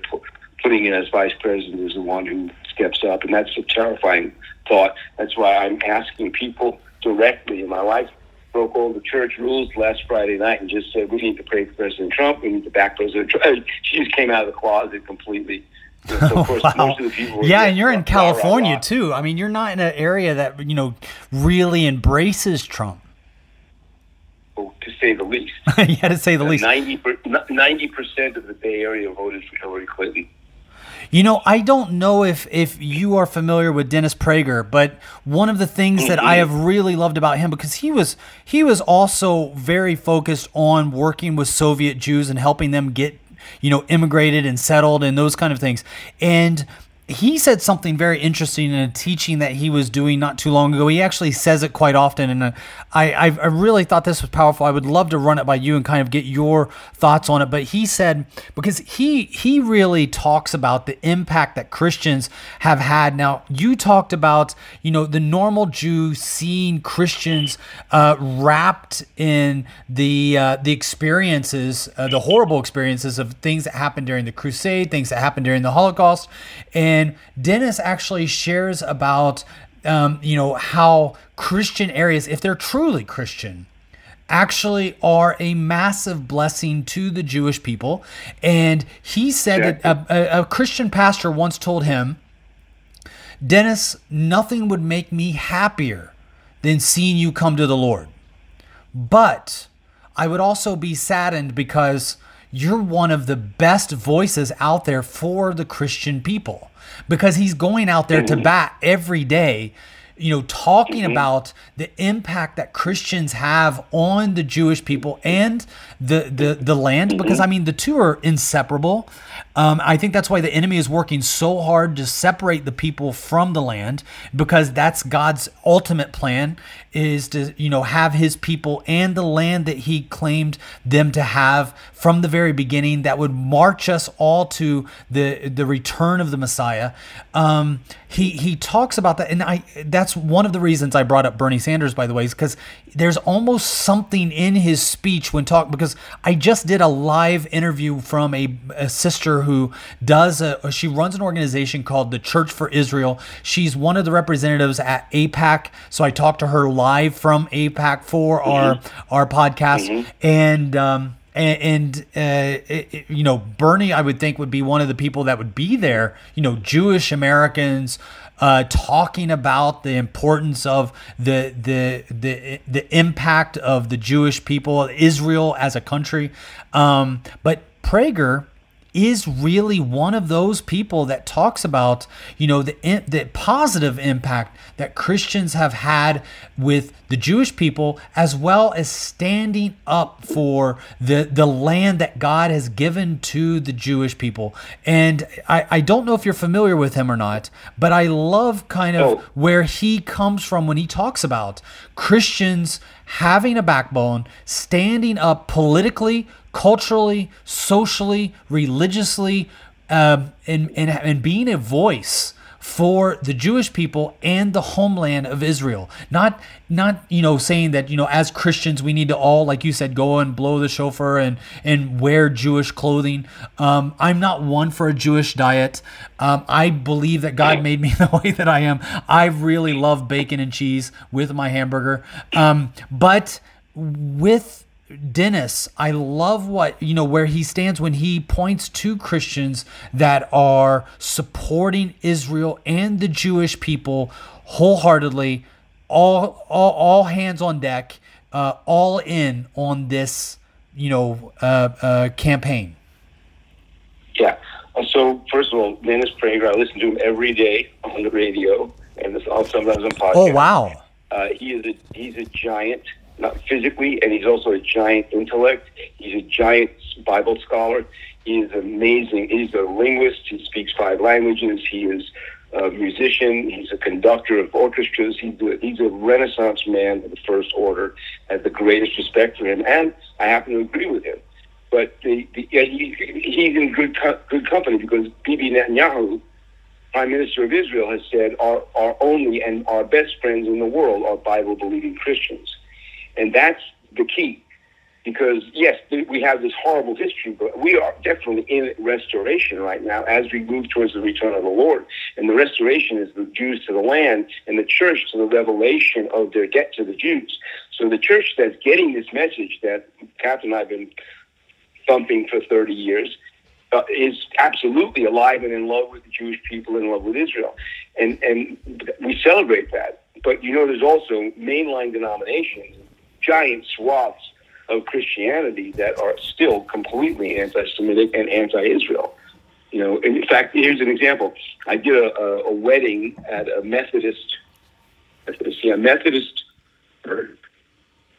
putting in as vice president is the one who steps up. And that's a terrifying thought. That's why I'm asking people directly. My wife broke all the church rules last Friday night and just said, we need to pray for President Trump. We need to back President Trump. She just came out of the closet completely. So of course, Wow. most of the people Yeah, and you're in California too. I mean, you're not in an area that you know really embraces Trump. To say the least. yeah, to say the uh, least. 90 percent of the Bay Area voted for Hillary Clinton. You know, I don't know if if you are familiar with Dennis Prager, but one of the things that I mm-hmm. have really loved about him because he was he was also very focused on working with Soviet Jews and helping them get, you know, immigrated and settled and those kind of things. And he said something very interesting in a teaching that he was doing not too long ago. He actually says it quite often, and uh, I, I I really thought this was powerful. I would love to run it by you and kind of get your thoughts on it. But he said because he he really talks about the impact that Christians have had. Now you talked about you know the normal Jew seeing Christians uh, wrapped in the uh, the experiences, uh, the horrible experiences of things that happened during the Crusade, things that happened during the Holocaust, and Dennis actually shares about um, you know how Christian areas, if they're truly Christian, actually are a massive blessing to the Jewish people. And he said that a, a, a Christian pastor once told him, Dennis, nothing would make me happier than seeing you come to the Lord. But I would also be saddened because you're one of the best voices out there for the Christian people because he's going out there to mm-hmm. bat every day you know talking about the impact that Christians have on the Jewish people and the the the land because I mean the two are inseparable. Um, I think that's why the enemy is working so hard to separate the people from the land because that's God's ultimate plan is to you know have his people and the land that he claimed them to have from the very beginning that would march us all to the the return of the Messiah. Um, he he talks about that, and I that's one of the reasons I brought up Bernie Sanders, by the way, is because there's almost something in his speech when talk because I just did a live interview from a, a sister who does a she runs an organization called the Church for Israel. She's one of the representatives at AIPAC, so I talked to her live from AIPAC for our our podcast, and. Um, and, and uh, it- it- you know Bernie, I would think would be one of the people that would be there. You know, Jewish Americans uh, talking about the importance of the the the the impact of the Jewish people, Israel as a country. Um, but Prager is really one of those people that talks about, you know, the the positive impact that Christians have had with the Jewish people as well as standing up for the the land that God has given to the Jewish people. And I, I don't know if you're familiar with him or not, but I love kind of Oh. where he comes from when he talks about Christians having a backbone, standing up politically, culturally, socially, religiously, um, and, and, and being a voice for the Jewish people and the homeland of Israel. Not not you know saying that you know as Christians we need to all like you said go and blow the shofar and and wear Jewish clothing. Um, I'm not one for a Jewish diet. Um, I believe that God made me the way that I am. I really love bacon and cheese with my hamburger. Um, but with Dennis, I love what, you know, where he stands when he points to Christians that are supporting Israel and the Jewish people wholeheartedly, all, all, all hands on deck, uh, all in on this, you know, uh, uh, campaign. Yeah. Uh, So first of all, Dennis Prager, I listen to him every day on the radio and this, all sometimes on podcast. Oh, wow. Uh, he is a he's a giant, not physically, and he's also a giant intellect. He's a giant Bible scholar. He is amazing. He's a linguist. He speaks five languages. He is a musician. He's a conductor of orchestras. He's a, Renaissance man of the first order. I have the greatest respect for him, and I happen to agree with him. But the, the he, he's in good co- good company because Bibi Netanyahu, Prime Minister of Israel, has said our our only and our best friends in the world are Bible believing Christians, and that's the key. Because yes, we have this horrible history, but we are definitely in restoration right now as we move towards the return of the Lord. And the restoration is the Jews to the land, and the church to the revelation of their debt to the Jews. So the church that's getting this message that Captain and I have been thumping for 30 years uh, is absolutely alive and in love with the Jewish people, in love with Israel, and and we celebrate that. But you know, there's also mainline denominations, giant swaths of Christianity that are still completely anti-Semitic and anti-Israel. You know, in fact, here's an example. I did a, a, a wedding at a Methodist, yeah, Methodist church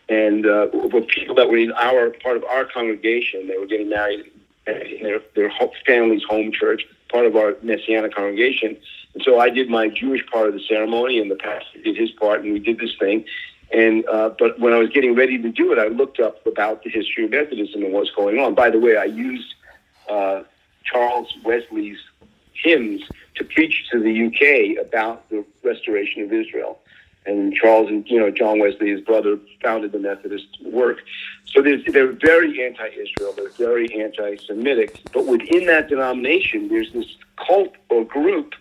and uh, with people that were in our part of our congregation. They were getting married in their their family's home church, part of our messianic congregation. And so I did my Jewish part of the ceremony, and the pastor did his part, and we did this thing. And uh, but when I was getting ready to do it, I looked up about the history of Methodism and what's going on. By the way, I used uh, Charles Wesley's hymns to preach to the UK about the restoration of Israel and Charles and you know John Wesley, his brother, founded the Methodist work. So they're very anti-Israel, they're very anti-Semitic, but within that denomination, there's this cult or group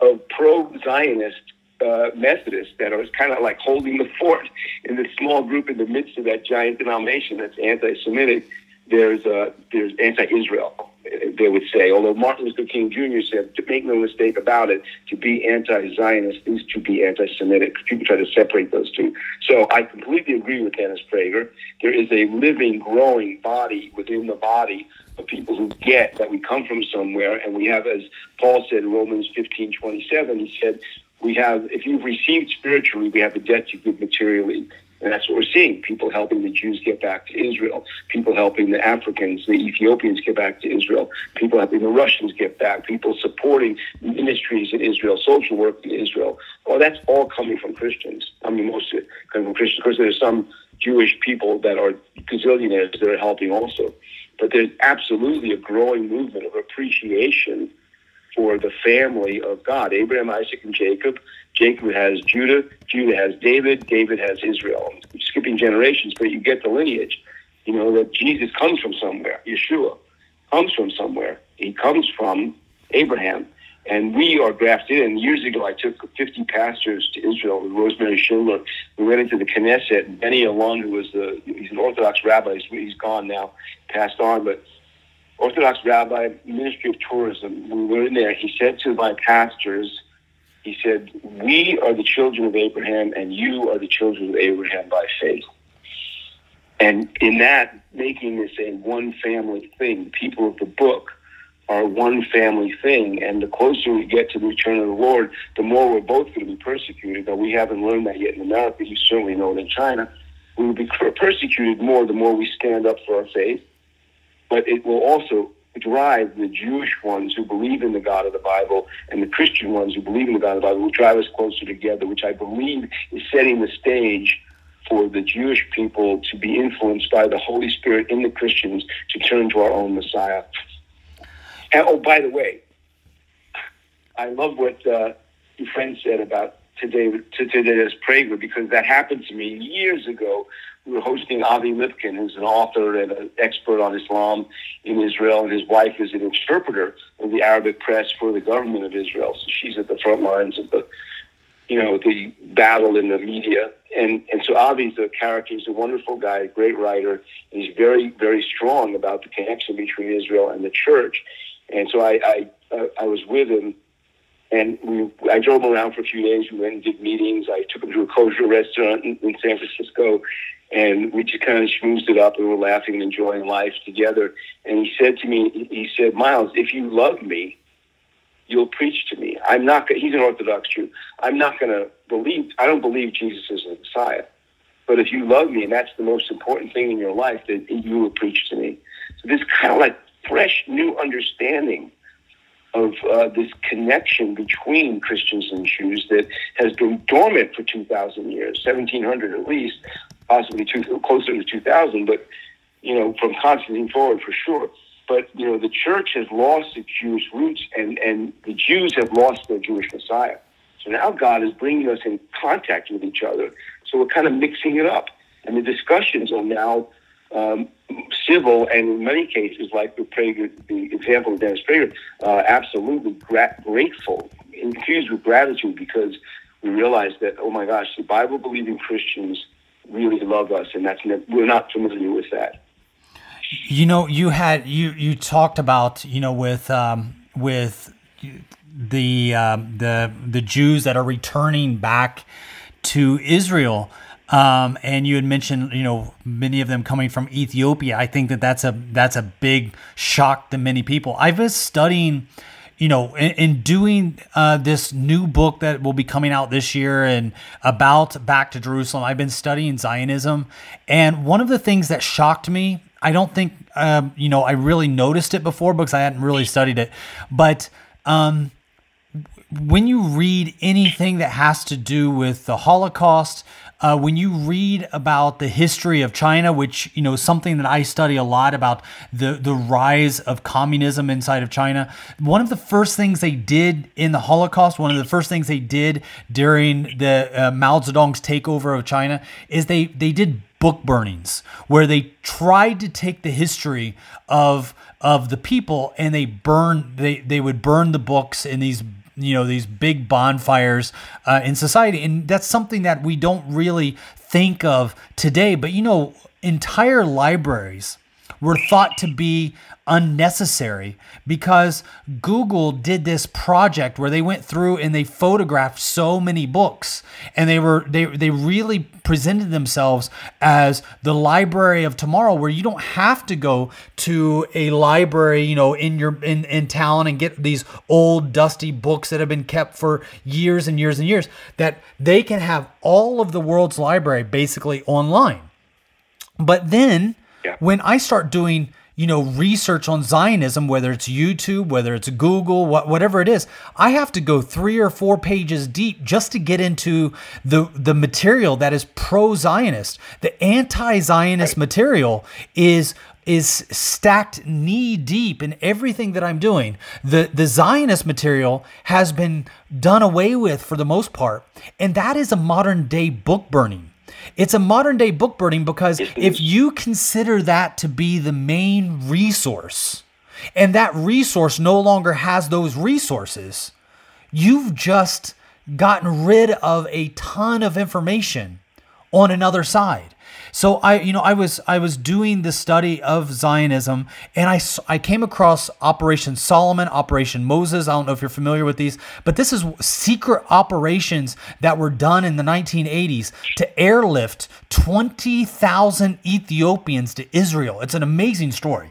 of pro-Zionist uh, Methodists that are kind of like holding the fort in this small group in the midst of that giant denomination that's anti-Semitic. There's uh, there's anti-Israel, they would say. Although Martin Luther King Jr. said, to make no mistake about it, to be anti-Zionist is to be anti-Semitic. People try to separate those two. So I completely agree with Dennis Prager. There is a living, growing body within the body of people who get that we come from somewhere, and we have, as Paul said in Romans 15, 27, he said, we have, if you've received spiritually, we have a debt to give materially. And that's what we're seeing. People helping the Jews get back to Israel. People helping the Africans, the Ethiopians get back to Israel. People helping the Russians get back. People supporting ministries in Israel, social work in Israel. Well, that's all coming from Christians. I mean, most of it coming from Christians. Of course, there's some Jewish people that are gazillionaires that are helping also. But there's absolutely a growing movement of appreciation for the family of God Abraham, Isaac, and Jacob. Jacob has Judah, Judah has David, David has Israel. I'm skipping generations, but you get the lineage. You know that Jesus comes from somewhere. Yeshua comes from somewhere. He comes from Abraham. And we are grafted in. Years ago, I took 50 pastors to Israel with Rosemary Schindler. We went into the Knesset. Benny Elon, who was the, he's an Orthodox rabbi, he's, he's gone now, passed on, but Orthodox rabbi, Ministry of Tourism. We were in there. He said to my pastors, he said, We are the children of Abraham, and you are the children of Abraham by faith. And in that, making this a one family thing, people of the book are one family thing. And the closer we get to the return of the Lord, the more we're both going to be persecuted. But we haven't learned that yet in America. You certainly know it in China. We will be persecuted more the more we stand up for our faith. But it will also drive the Jewish ones who believe in the God of the Bible and the Christian ones who believe in the God of the Bible will drive us closer together, which I believe is setting the stage for the Jewish people to be influenced by the Holy Spirit in the Christians to turn to our own Messiah. And, oh, by the way, I love what uh, your friend said about today to today's Prager because that happened to me years ago. We were hosting Avi Lipkin, who's an author and an expert on Islam in Israel, and his wife is an interpreter of the Arabic press for the government of Israel. So she's at the front lines of the, you know, the battle in the media. And and so Avi's a character. He's a wonderful guy, great writer. And he's very very strong about the connection between Israel and the church. And so I I, I was with him and we, I drove him around for a few days. We went and did meetings. I took him to a kosher restaurant in, in San Francisco, and we just kind of schmoozed it up and we were laughing and enjoying life together. And he said to me, he said, Myles, if you love me, you'll preach to me. I'm not. He's an Orthodox Jew. I'm not going to believe. I don't believe Jesus is the Messiah. But if you love me, and that's the most important thing in your life, that you will preach to me. So this kind of like fresh, new understanding of uh, this connection between Christians and Jews that has been dormant for 2,000 years, 1,700 at least, possibly two, closer to 2,000, but, you know, from Constantine forward for sure. But, you know, the church has lost its Jewish roots and, and the Jews have lost their Jewish Messiah. So now God is bringing us in contact with each other. So we're kind of mixing it up. And the discussions are now um, civil and in many cases, like the, Prager, the example of Dennis Prager, uh, absolutely gra- grateful, infused with gratitude because we realize that, oh my gosh, the Bible believing Christians really love us, and that's we're not familiar with that. You know, you had you you talked about you know with um, with the um, the the Jews that are returning back to Israel. Um, and you had mentioned, you know, many of them coming from Ethiopia. I think that that's a that's a big shock to many people. I've been studying, you know, in, in doing uh, this new book that will be coming out this year and about back to Jerusalem. I've been studying Zionism, and one of the things that shocked me, I don't think, um, you know, I really noticed it before because I hadn't really studied it, but. Um, when you read anything that has to do with the Holocaust, uh, when you read about the history of China, which you know something that I study a lot about the the rise of communism inside of China, one of the first things they did in the Holocaust, one of the first things they did during the uh, Mao Zedong's takeover of China, is they they did book burnings where they tried to take the history of of the people and they burn they they would burn the books in these you know these big bonfires uh, in society. And that's something that we don't really think of today. But you know entire libraries were thought to be unnecessary because Google did this project where they went through and they photographed so many books and they were they they really presented themselves as the library of tomorrow where you don't have to go to a library you know in your in in town and get these old dusty books that have been kept for years and years and years that they can have all of the world's library basically online. But then yeah. when I start doing you know research on Zionism, whether it's YouTube, whether it's Google, what, whatever it is, I have to go three or four pages deep just to get into the the material that is pro-Zionist. The anti-Zionist right. material is is stacked knee deep in everything that I'm doing. The the Zionist material has been done away with for the most part, and that is a modern day book burning. It's a modern day book burning because if you consider that to be the main resource, and that resource no longer has those resources, you've just gotten rid of a ton of information on another side. So I, you know, I was I was doing the study of Zionism, and I I came across Operation Solomon, Operation Moses. I don't know if you're familiar with these, but this is secret operations that were done in the 1980s to airlift 20,000 Ethiopians to Israel. It's an amazing story.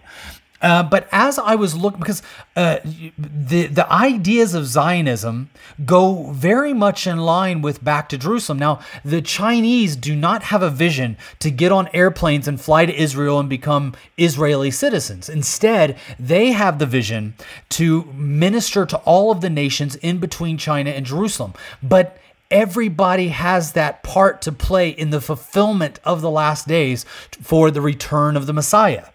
Uh, but as I was looking, because uh, the the ideas of Zionism go very much in line with Back to Jerusalem. Now, the Chinese do not have a vision to get on airplanes and fly to Israel and become Israeli citizens. Instead, they have the vision to minister to all of the nations in between China and Jerusalem. But Everybody has that part to play in the fulfillment of the last days for the return of the Messiah.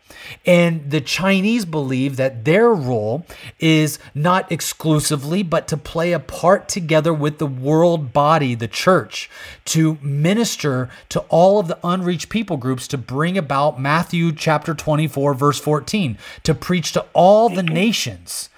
And the Chinese believe that their role is not exclusively, but to play a part together with the world body, the church, to minister to all of the unreached people groups to bring about Matthew chapter 24, verse 14, to preach to all the nations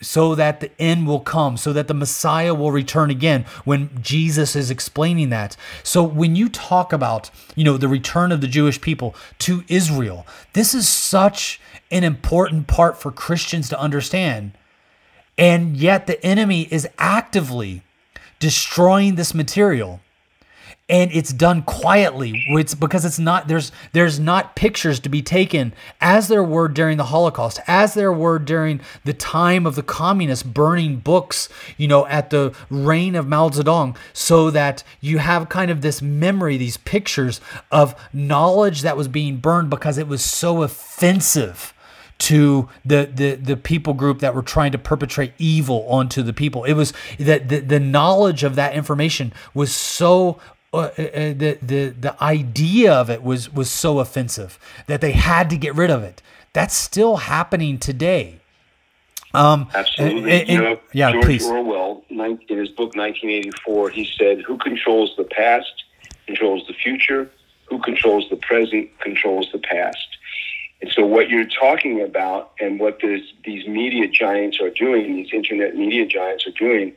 so that the end will come, so that the Messiah will return again when Jesus is explaining that. So when you talk about, you know, the return of the Jewish people to Israel, this is such an important part for Christians to understand. And yet the enemy is actively destroying this material and it's done quietly it's because it's not there's there's not pictures to be taken as there were during the holocaust as there were during the time of the communists burning books you know at the reign of mao zedong so that you have kind of this memory these pictures of knowledge that was being burned because it was so offensive to the, the the people group that were trying to perpetrate evil onto the people. It was that the, the knowledge of that information was so uh, uh, the the the idea of it was was so offensive that they had to get rid of it. That's still happening today. Um, Absolutely. And, and, know, yeah, George please. Orwell, in his book 1984, he said, "Who controls the past controls the future. Who controls the present controls the past." And so, what you're talking about, and what this, these media giants are doing, these internet media giants are doing,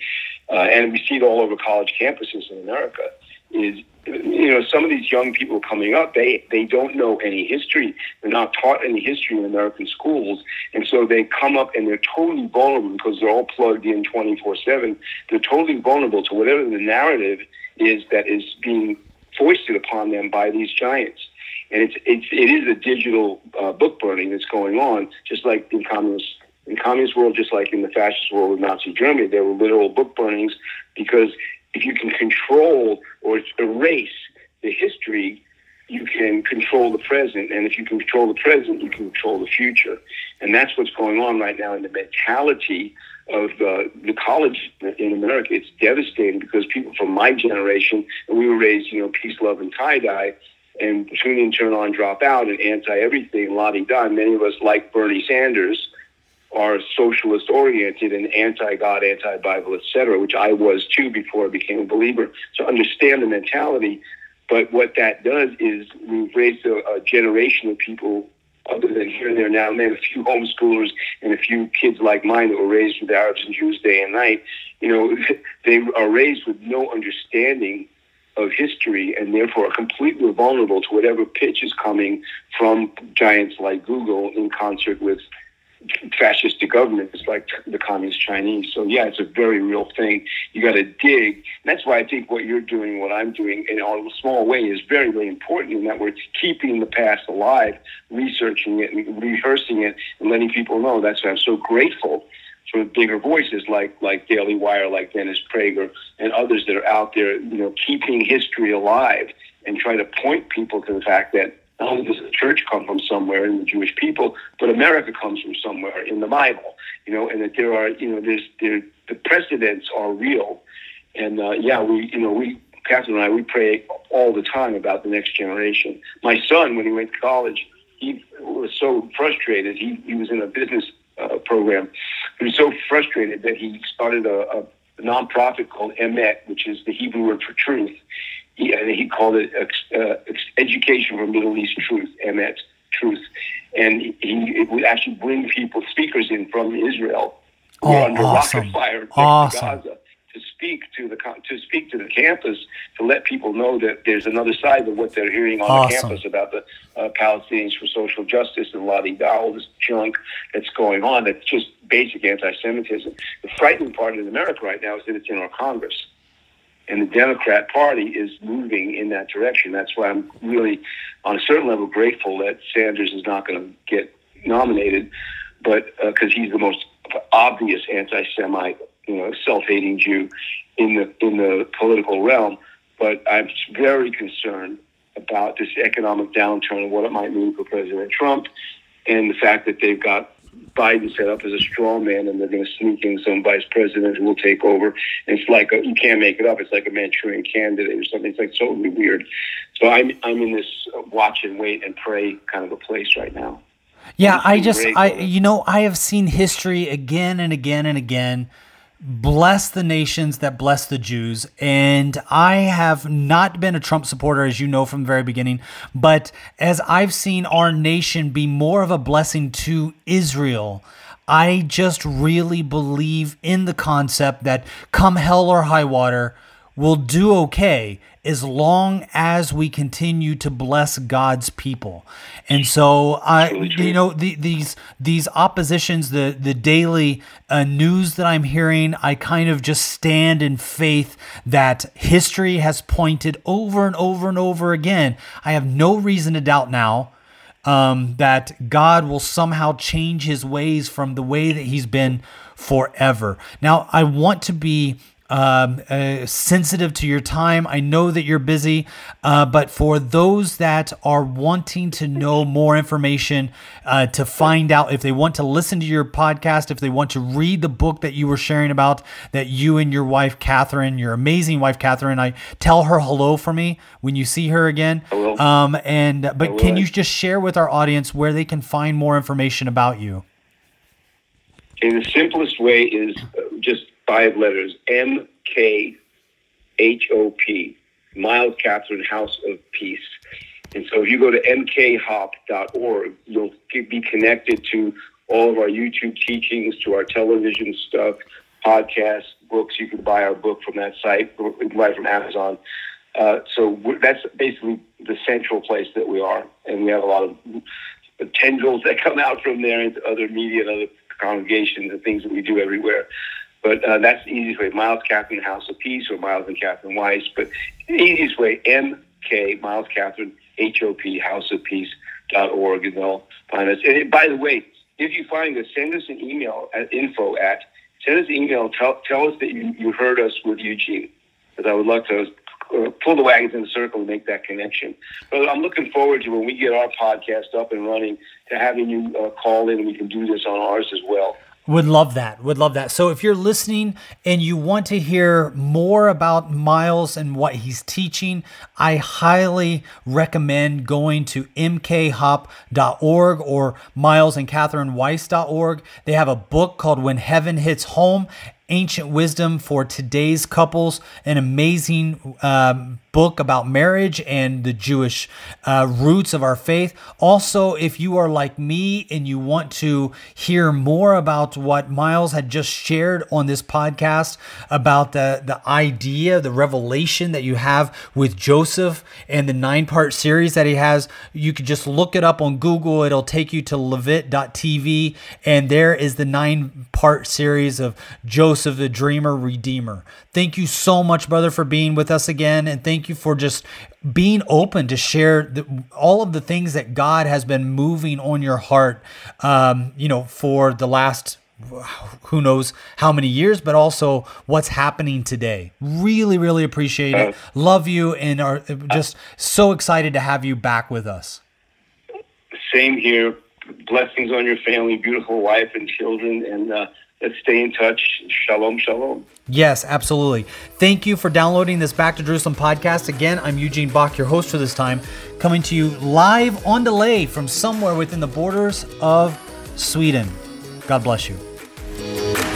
uh, and we see it all over college campuses in America is you know some of these young people coming up they they don't know any history. They're not taught any history in american schools. And so they come up and they're totally vulnerable because they're all plugged in 24/7 they're totally vulnerable to whatever the narrative is that is being foisted upon them by these giants. And it's it's it is a digital uh, book burning that's going on just like in communist in communist world just like in the fascist world of Nazi Germany. There were literal book burnings because if you can control or erase the history, you can control the present. And if you can control the present, you can control the future. And that's what's going on right now in the mentality of uh, the college in America. It's devastating because people from my generation, and we were raised, you know, peace, love, and tie dye, and tune in, turn on, drop out, and anti everything, la di da. Many of us like Bernie Sanders are socialist oriented and anti-God, anti-Bible, etc., which I was too before I became a believer. So understand the mentality. But what that does is we've raised a, a generation of people other than here and there now and then, a few homeschoolers and a few kids like mine that were raised with Arabs and Jews day and night, you know, they are raised with no understanding of history and therefore are completely vulnerable to whatever pitch is coming from giants like Google in concert with fascistic governments like the communist Chinese. So yeah, it's a very real thing. You got to dig. That's why I think what you're doing, what I'm doing, in a small way, is very, very important. In that we're keeping the past alive, researching it, and rehearsing it, and letting people know. That's why I'm so grateful for bigger voices like like Daily Wire, like Dennis Prager, and others that are out there, you know, keeping history alive and trying to point people to the fact that not only does the church come from somewhere in the Jewish people, but America comes from somewhere in the Bible, you know, and that there are, you know, there's there the precedents are real, and uh, yeah, we, you know, we Catherine and I we pray all the time about the next generation. My son, when he went to college, he was so frustrated. He he was in a business uh, program. He was so frustrated that he started a, a nonprofit called Emet, which is the Hebrew word for truth he, he called it uh, education for Middle East truth, and that's truth, and he, he would actually bring people, speakers in from Israel, who oh, under awesome. rocket fire awesome. Gaza, to speak to the to speak to the campus to let people know that there's another side of what they're hearing on awesome. the campus about the uh, Palestinians for social justice and la di da, all this junk that's going on. That's just basic anti-Semitism. The frightening part in America right now is that it's in our Congress and the Democrat Party is moving in that direction. That's why I'm really, on a certain level, grateful that Sanders is not going to get nominated, but uh, because he's the most obvious anti-Semite, you know, self-hating Jew in the in the political realm. But I'm very concerned about this economic downturn and what it might mean for President Trump, and the fact that they've got Biden set up as a straw man, and they're going to sneak in some vice president who will take over. And it's like a, you can't make it up. It's like a Manchurian candidate or something. It's like totally weird. So I'm I'm in this uh, watch and wait and pray kind of a place right now. Yeah, I just I you know I have seen history again and again and again bless the nations that bless the Jews. And I have not been a Trump supporter, as you know from the very beginning. But as I've seen our nation be more of a blessing to Israel, I just really believe in the concept that come hell or high water, we'll do okay as long as we continue to bless God's people. And so I you know the, these these oppositions the the daily uh, news that I'm hearing I kind of just stand in faith that history has pointed over and over and over again. I have no reason to doubt now um, that God will somehow change his ways from the way that he's been forever. Now, I want to be um, uh, sensitive to your time. I know that you're busy, uh, but for those that are wanting to know more information, uh, to find out if they want to listen to your podcast, if they want to read the book that you were sharing about, that you and your wife, Catherine, your amazing wife, Catherine, I tell her hello for me when you see her again. Will. Um, and but can you just share with our audience where they can find more information about you? And the simplest way is uh, just five letters M K H O P, Myles Catherine House of Peace. And so if you go to mkhop.org, you'll be connected to all of our YouTube teachings, to our television stuff, podcasts, books. You can buy our book from that site, it from Amazon. Uh, so that's basically the central place that we are. And we have a lot of tendrils that come out from there into other media and other congregations and things that we do everywhere. But uh, that's the easiest way. Myles Catherine House of Peace or Myles and Catherine Weiss. But easiest way, MK, Myles Catherine, HOP, House of Peace dot org, and they'll find us. And by the way, if you find us, send us an email at info at, send us an email, tell, tell us that you, you heard us with Eugene. Because I would love to uh, pull the wagons in the circle and make that connection. But I'm looking forward to when we get our podcast up and running to having you uh, call in and we can do this on ours as well. Would love that. Would love that. So if you're listening and you want to hear more about Myles and what he's teaching, I highly recommend going to mkhop.org or milesandcatherineweiss.org. They have a book called When Heaven Hits Home, Ancient Wisdom for Today's Couples, an amazing um, book about marriage and the Jewish uh, roots of our faith. Also, if you are like me and you want to hear more about what Myles had just shared on this podcast about the, the idea, the revelation that you have with Joseph and the nine part series that he has, you could just look it up on Google. It'll take you to levitt.tv, and there is the nine part series of Joseph, the Dreamer Redeemer. Thank you so much, brother, for being with us again. And thank you for just being open to share the, all of the things that God has been moving on your heart, um, you know, for the last who knows how many years, but also what's happening today. Really, really appreciate it. Love you and are just so excited to have you back with us. Same here. Blessings on your family, beautiful wife and children, and uh, let's stay in touch. Shalom, shalom. Yes, absolutely. Thank you for downloading this Back to Jerusalem podcast. Again, I'm Eugene Bach, your host for this time, coming to you live on delay from somewhere within the borders of Sweden. God bless you.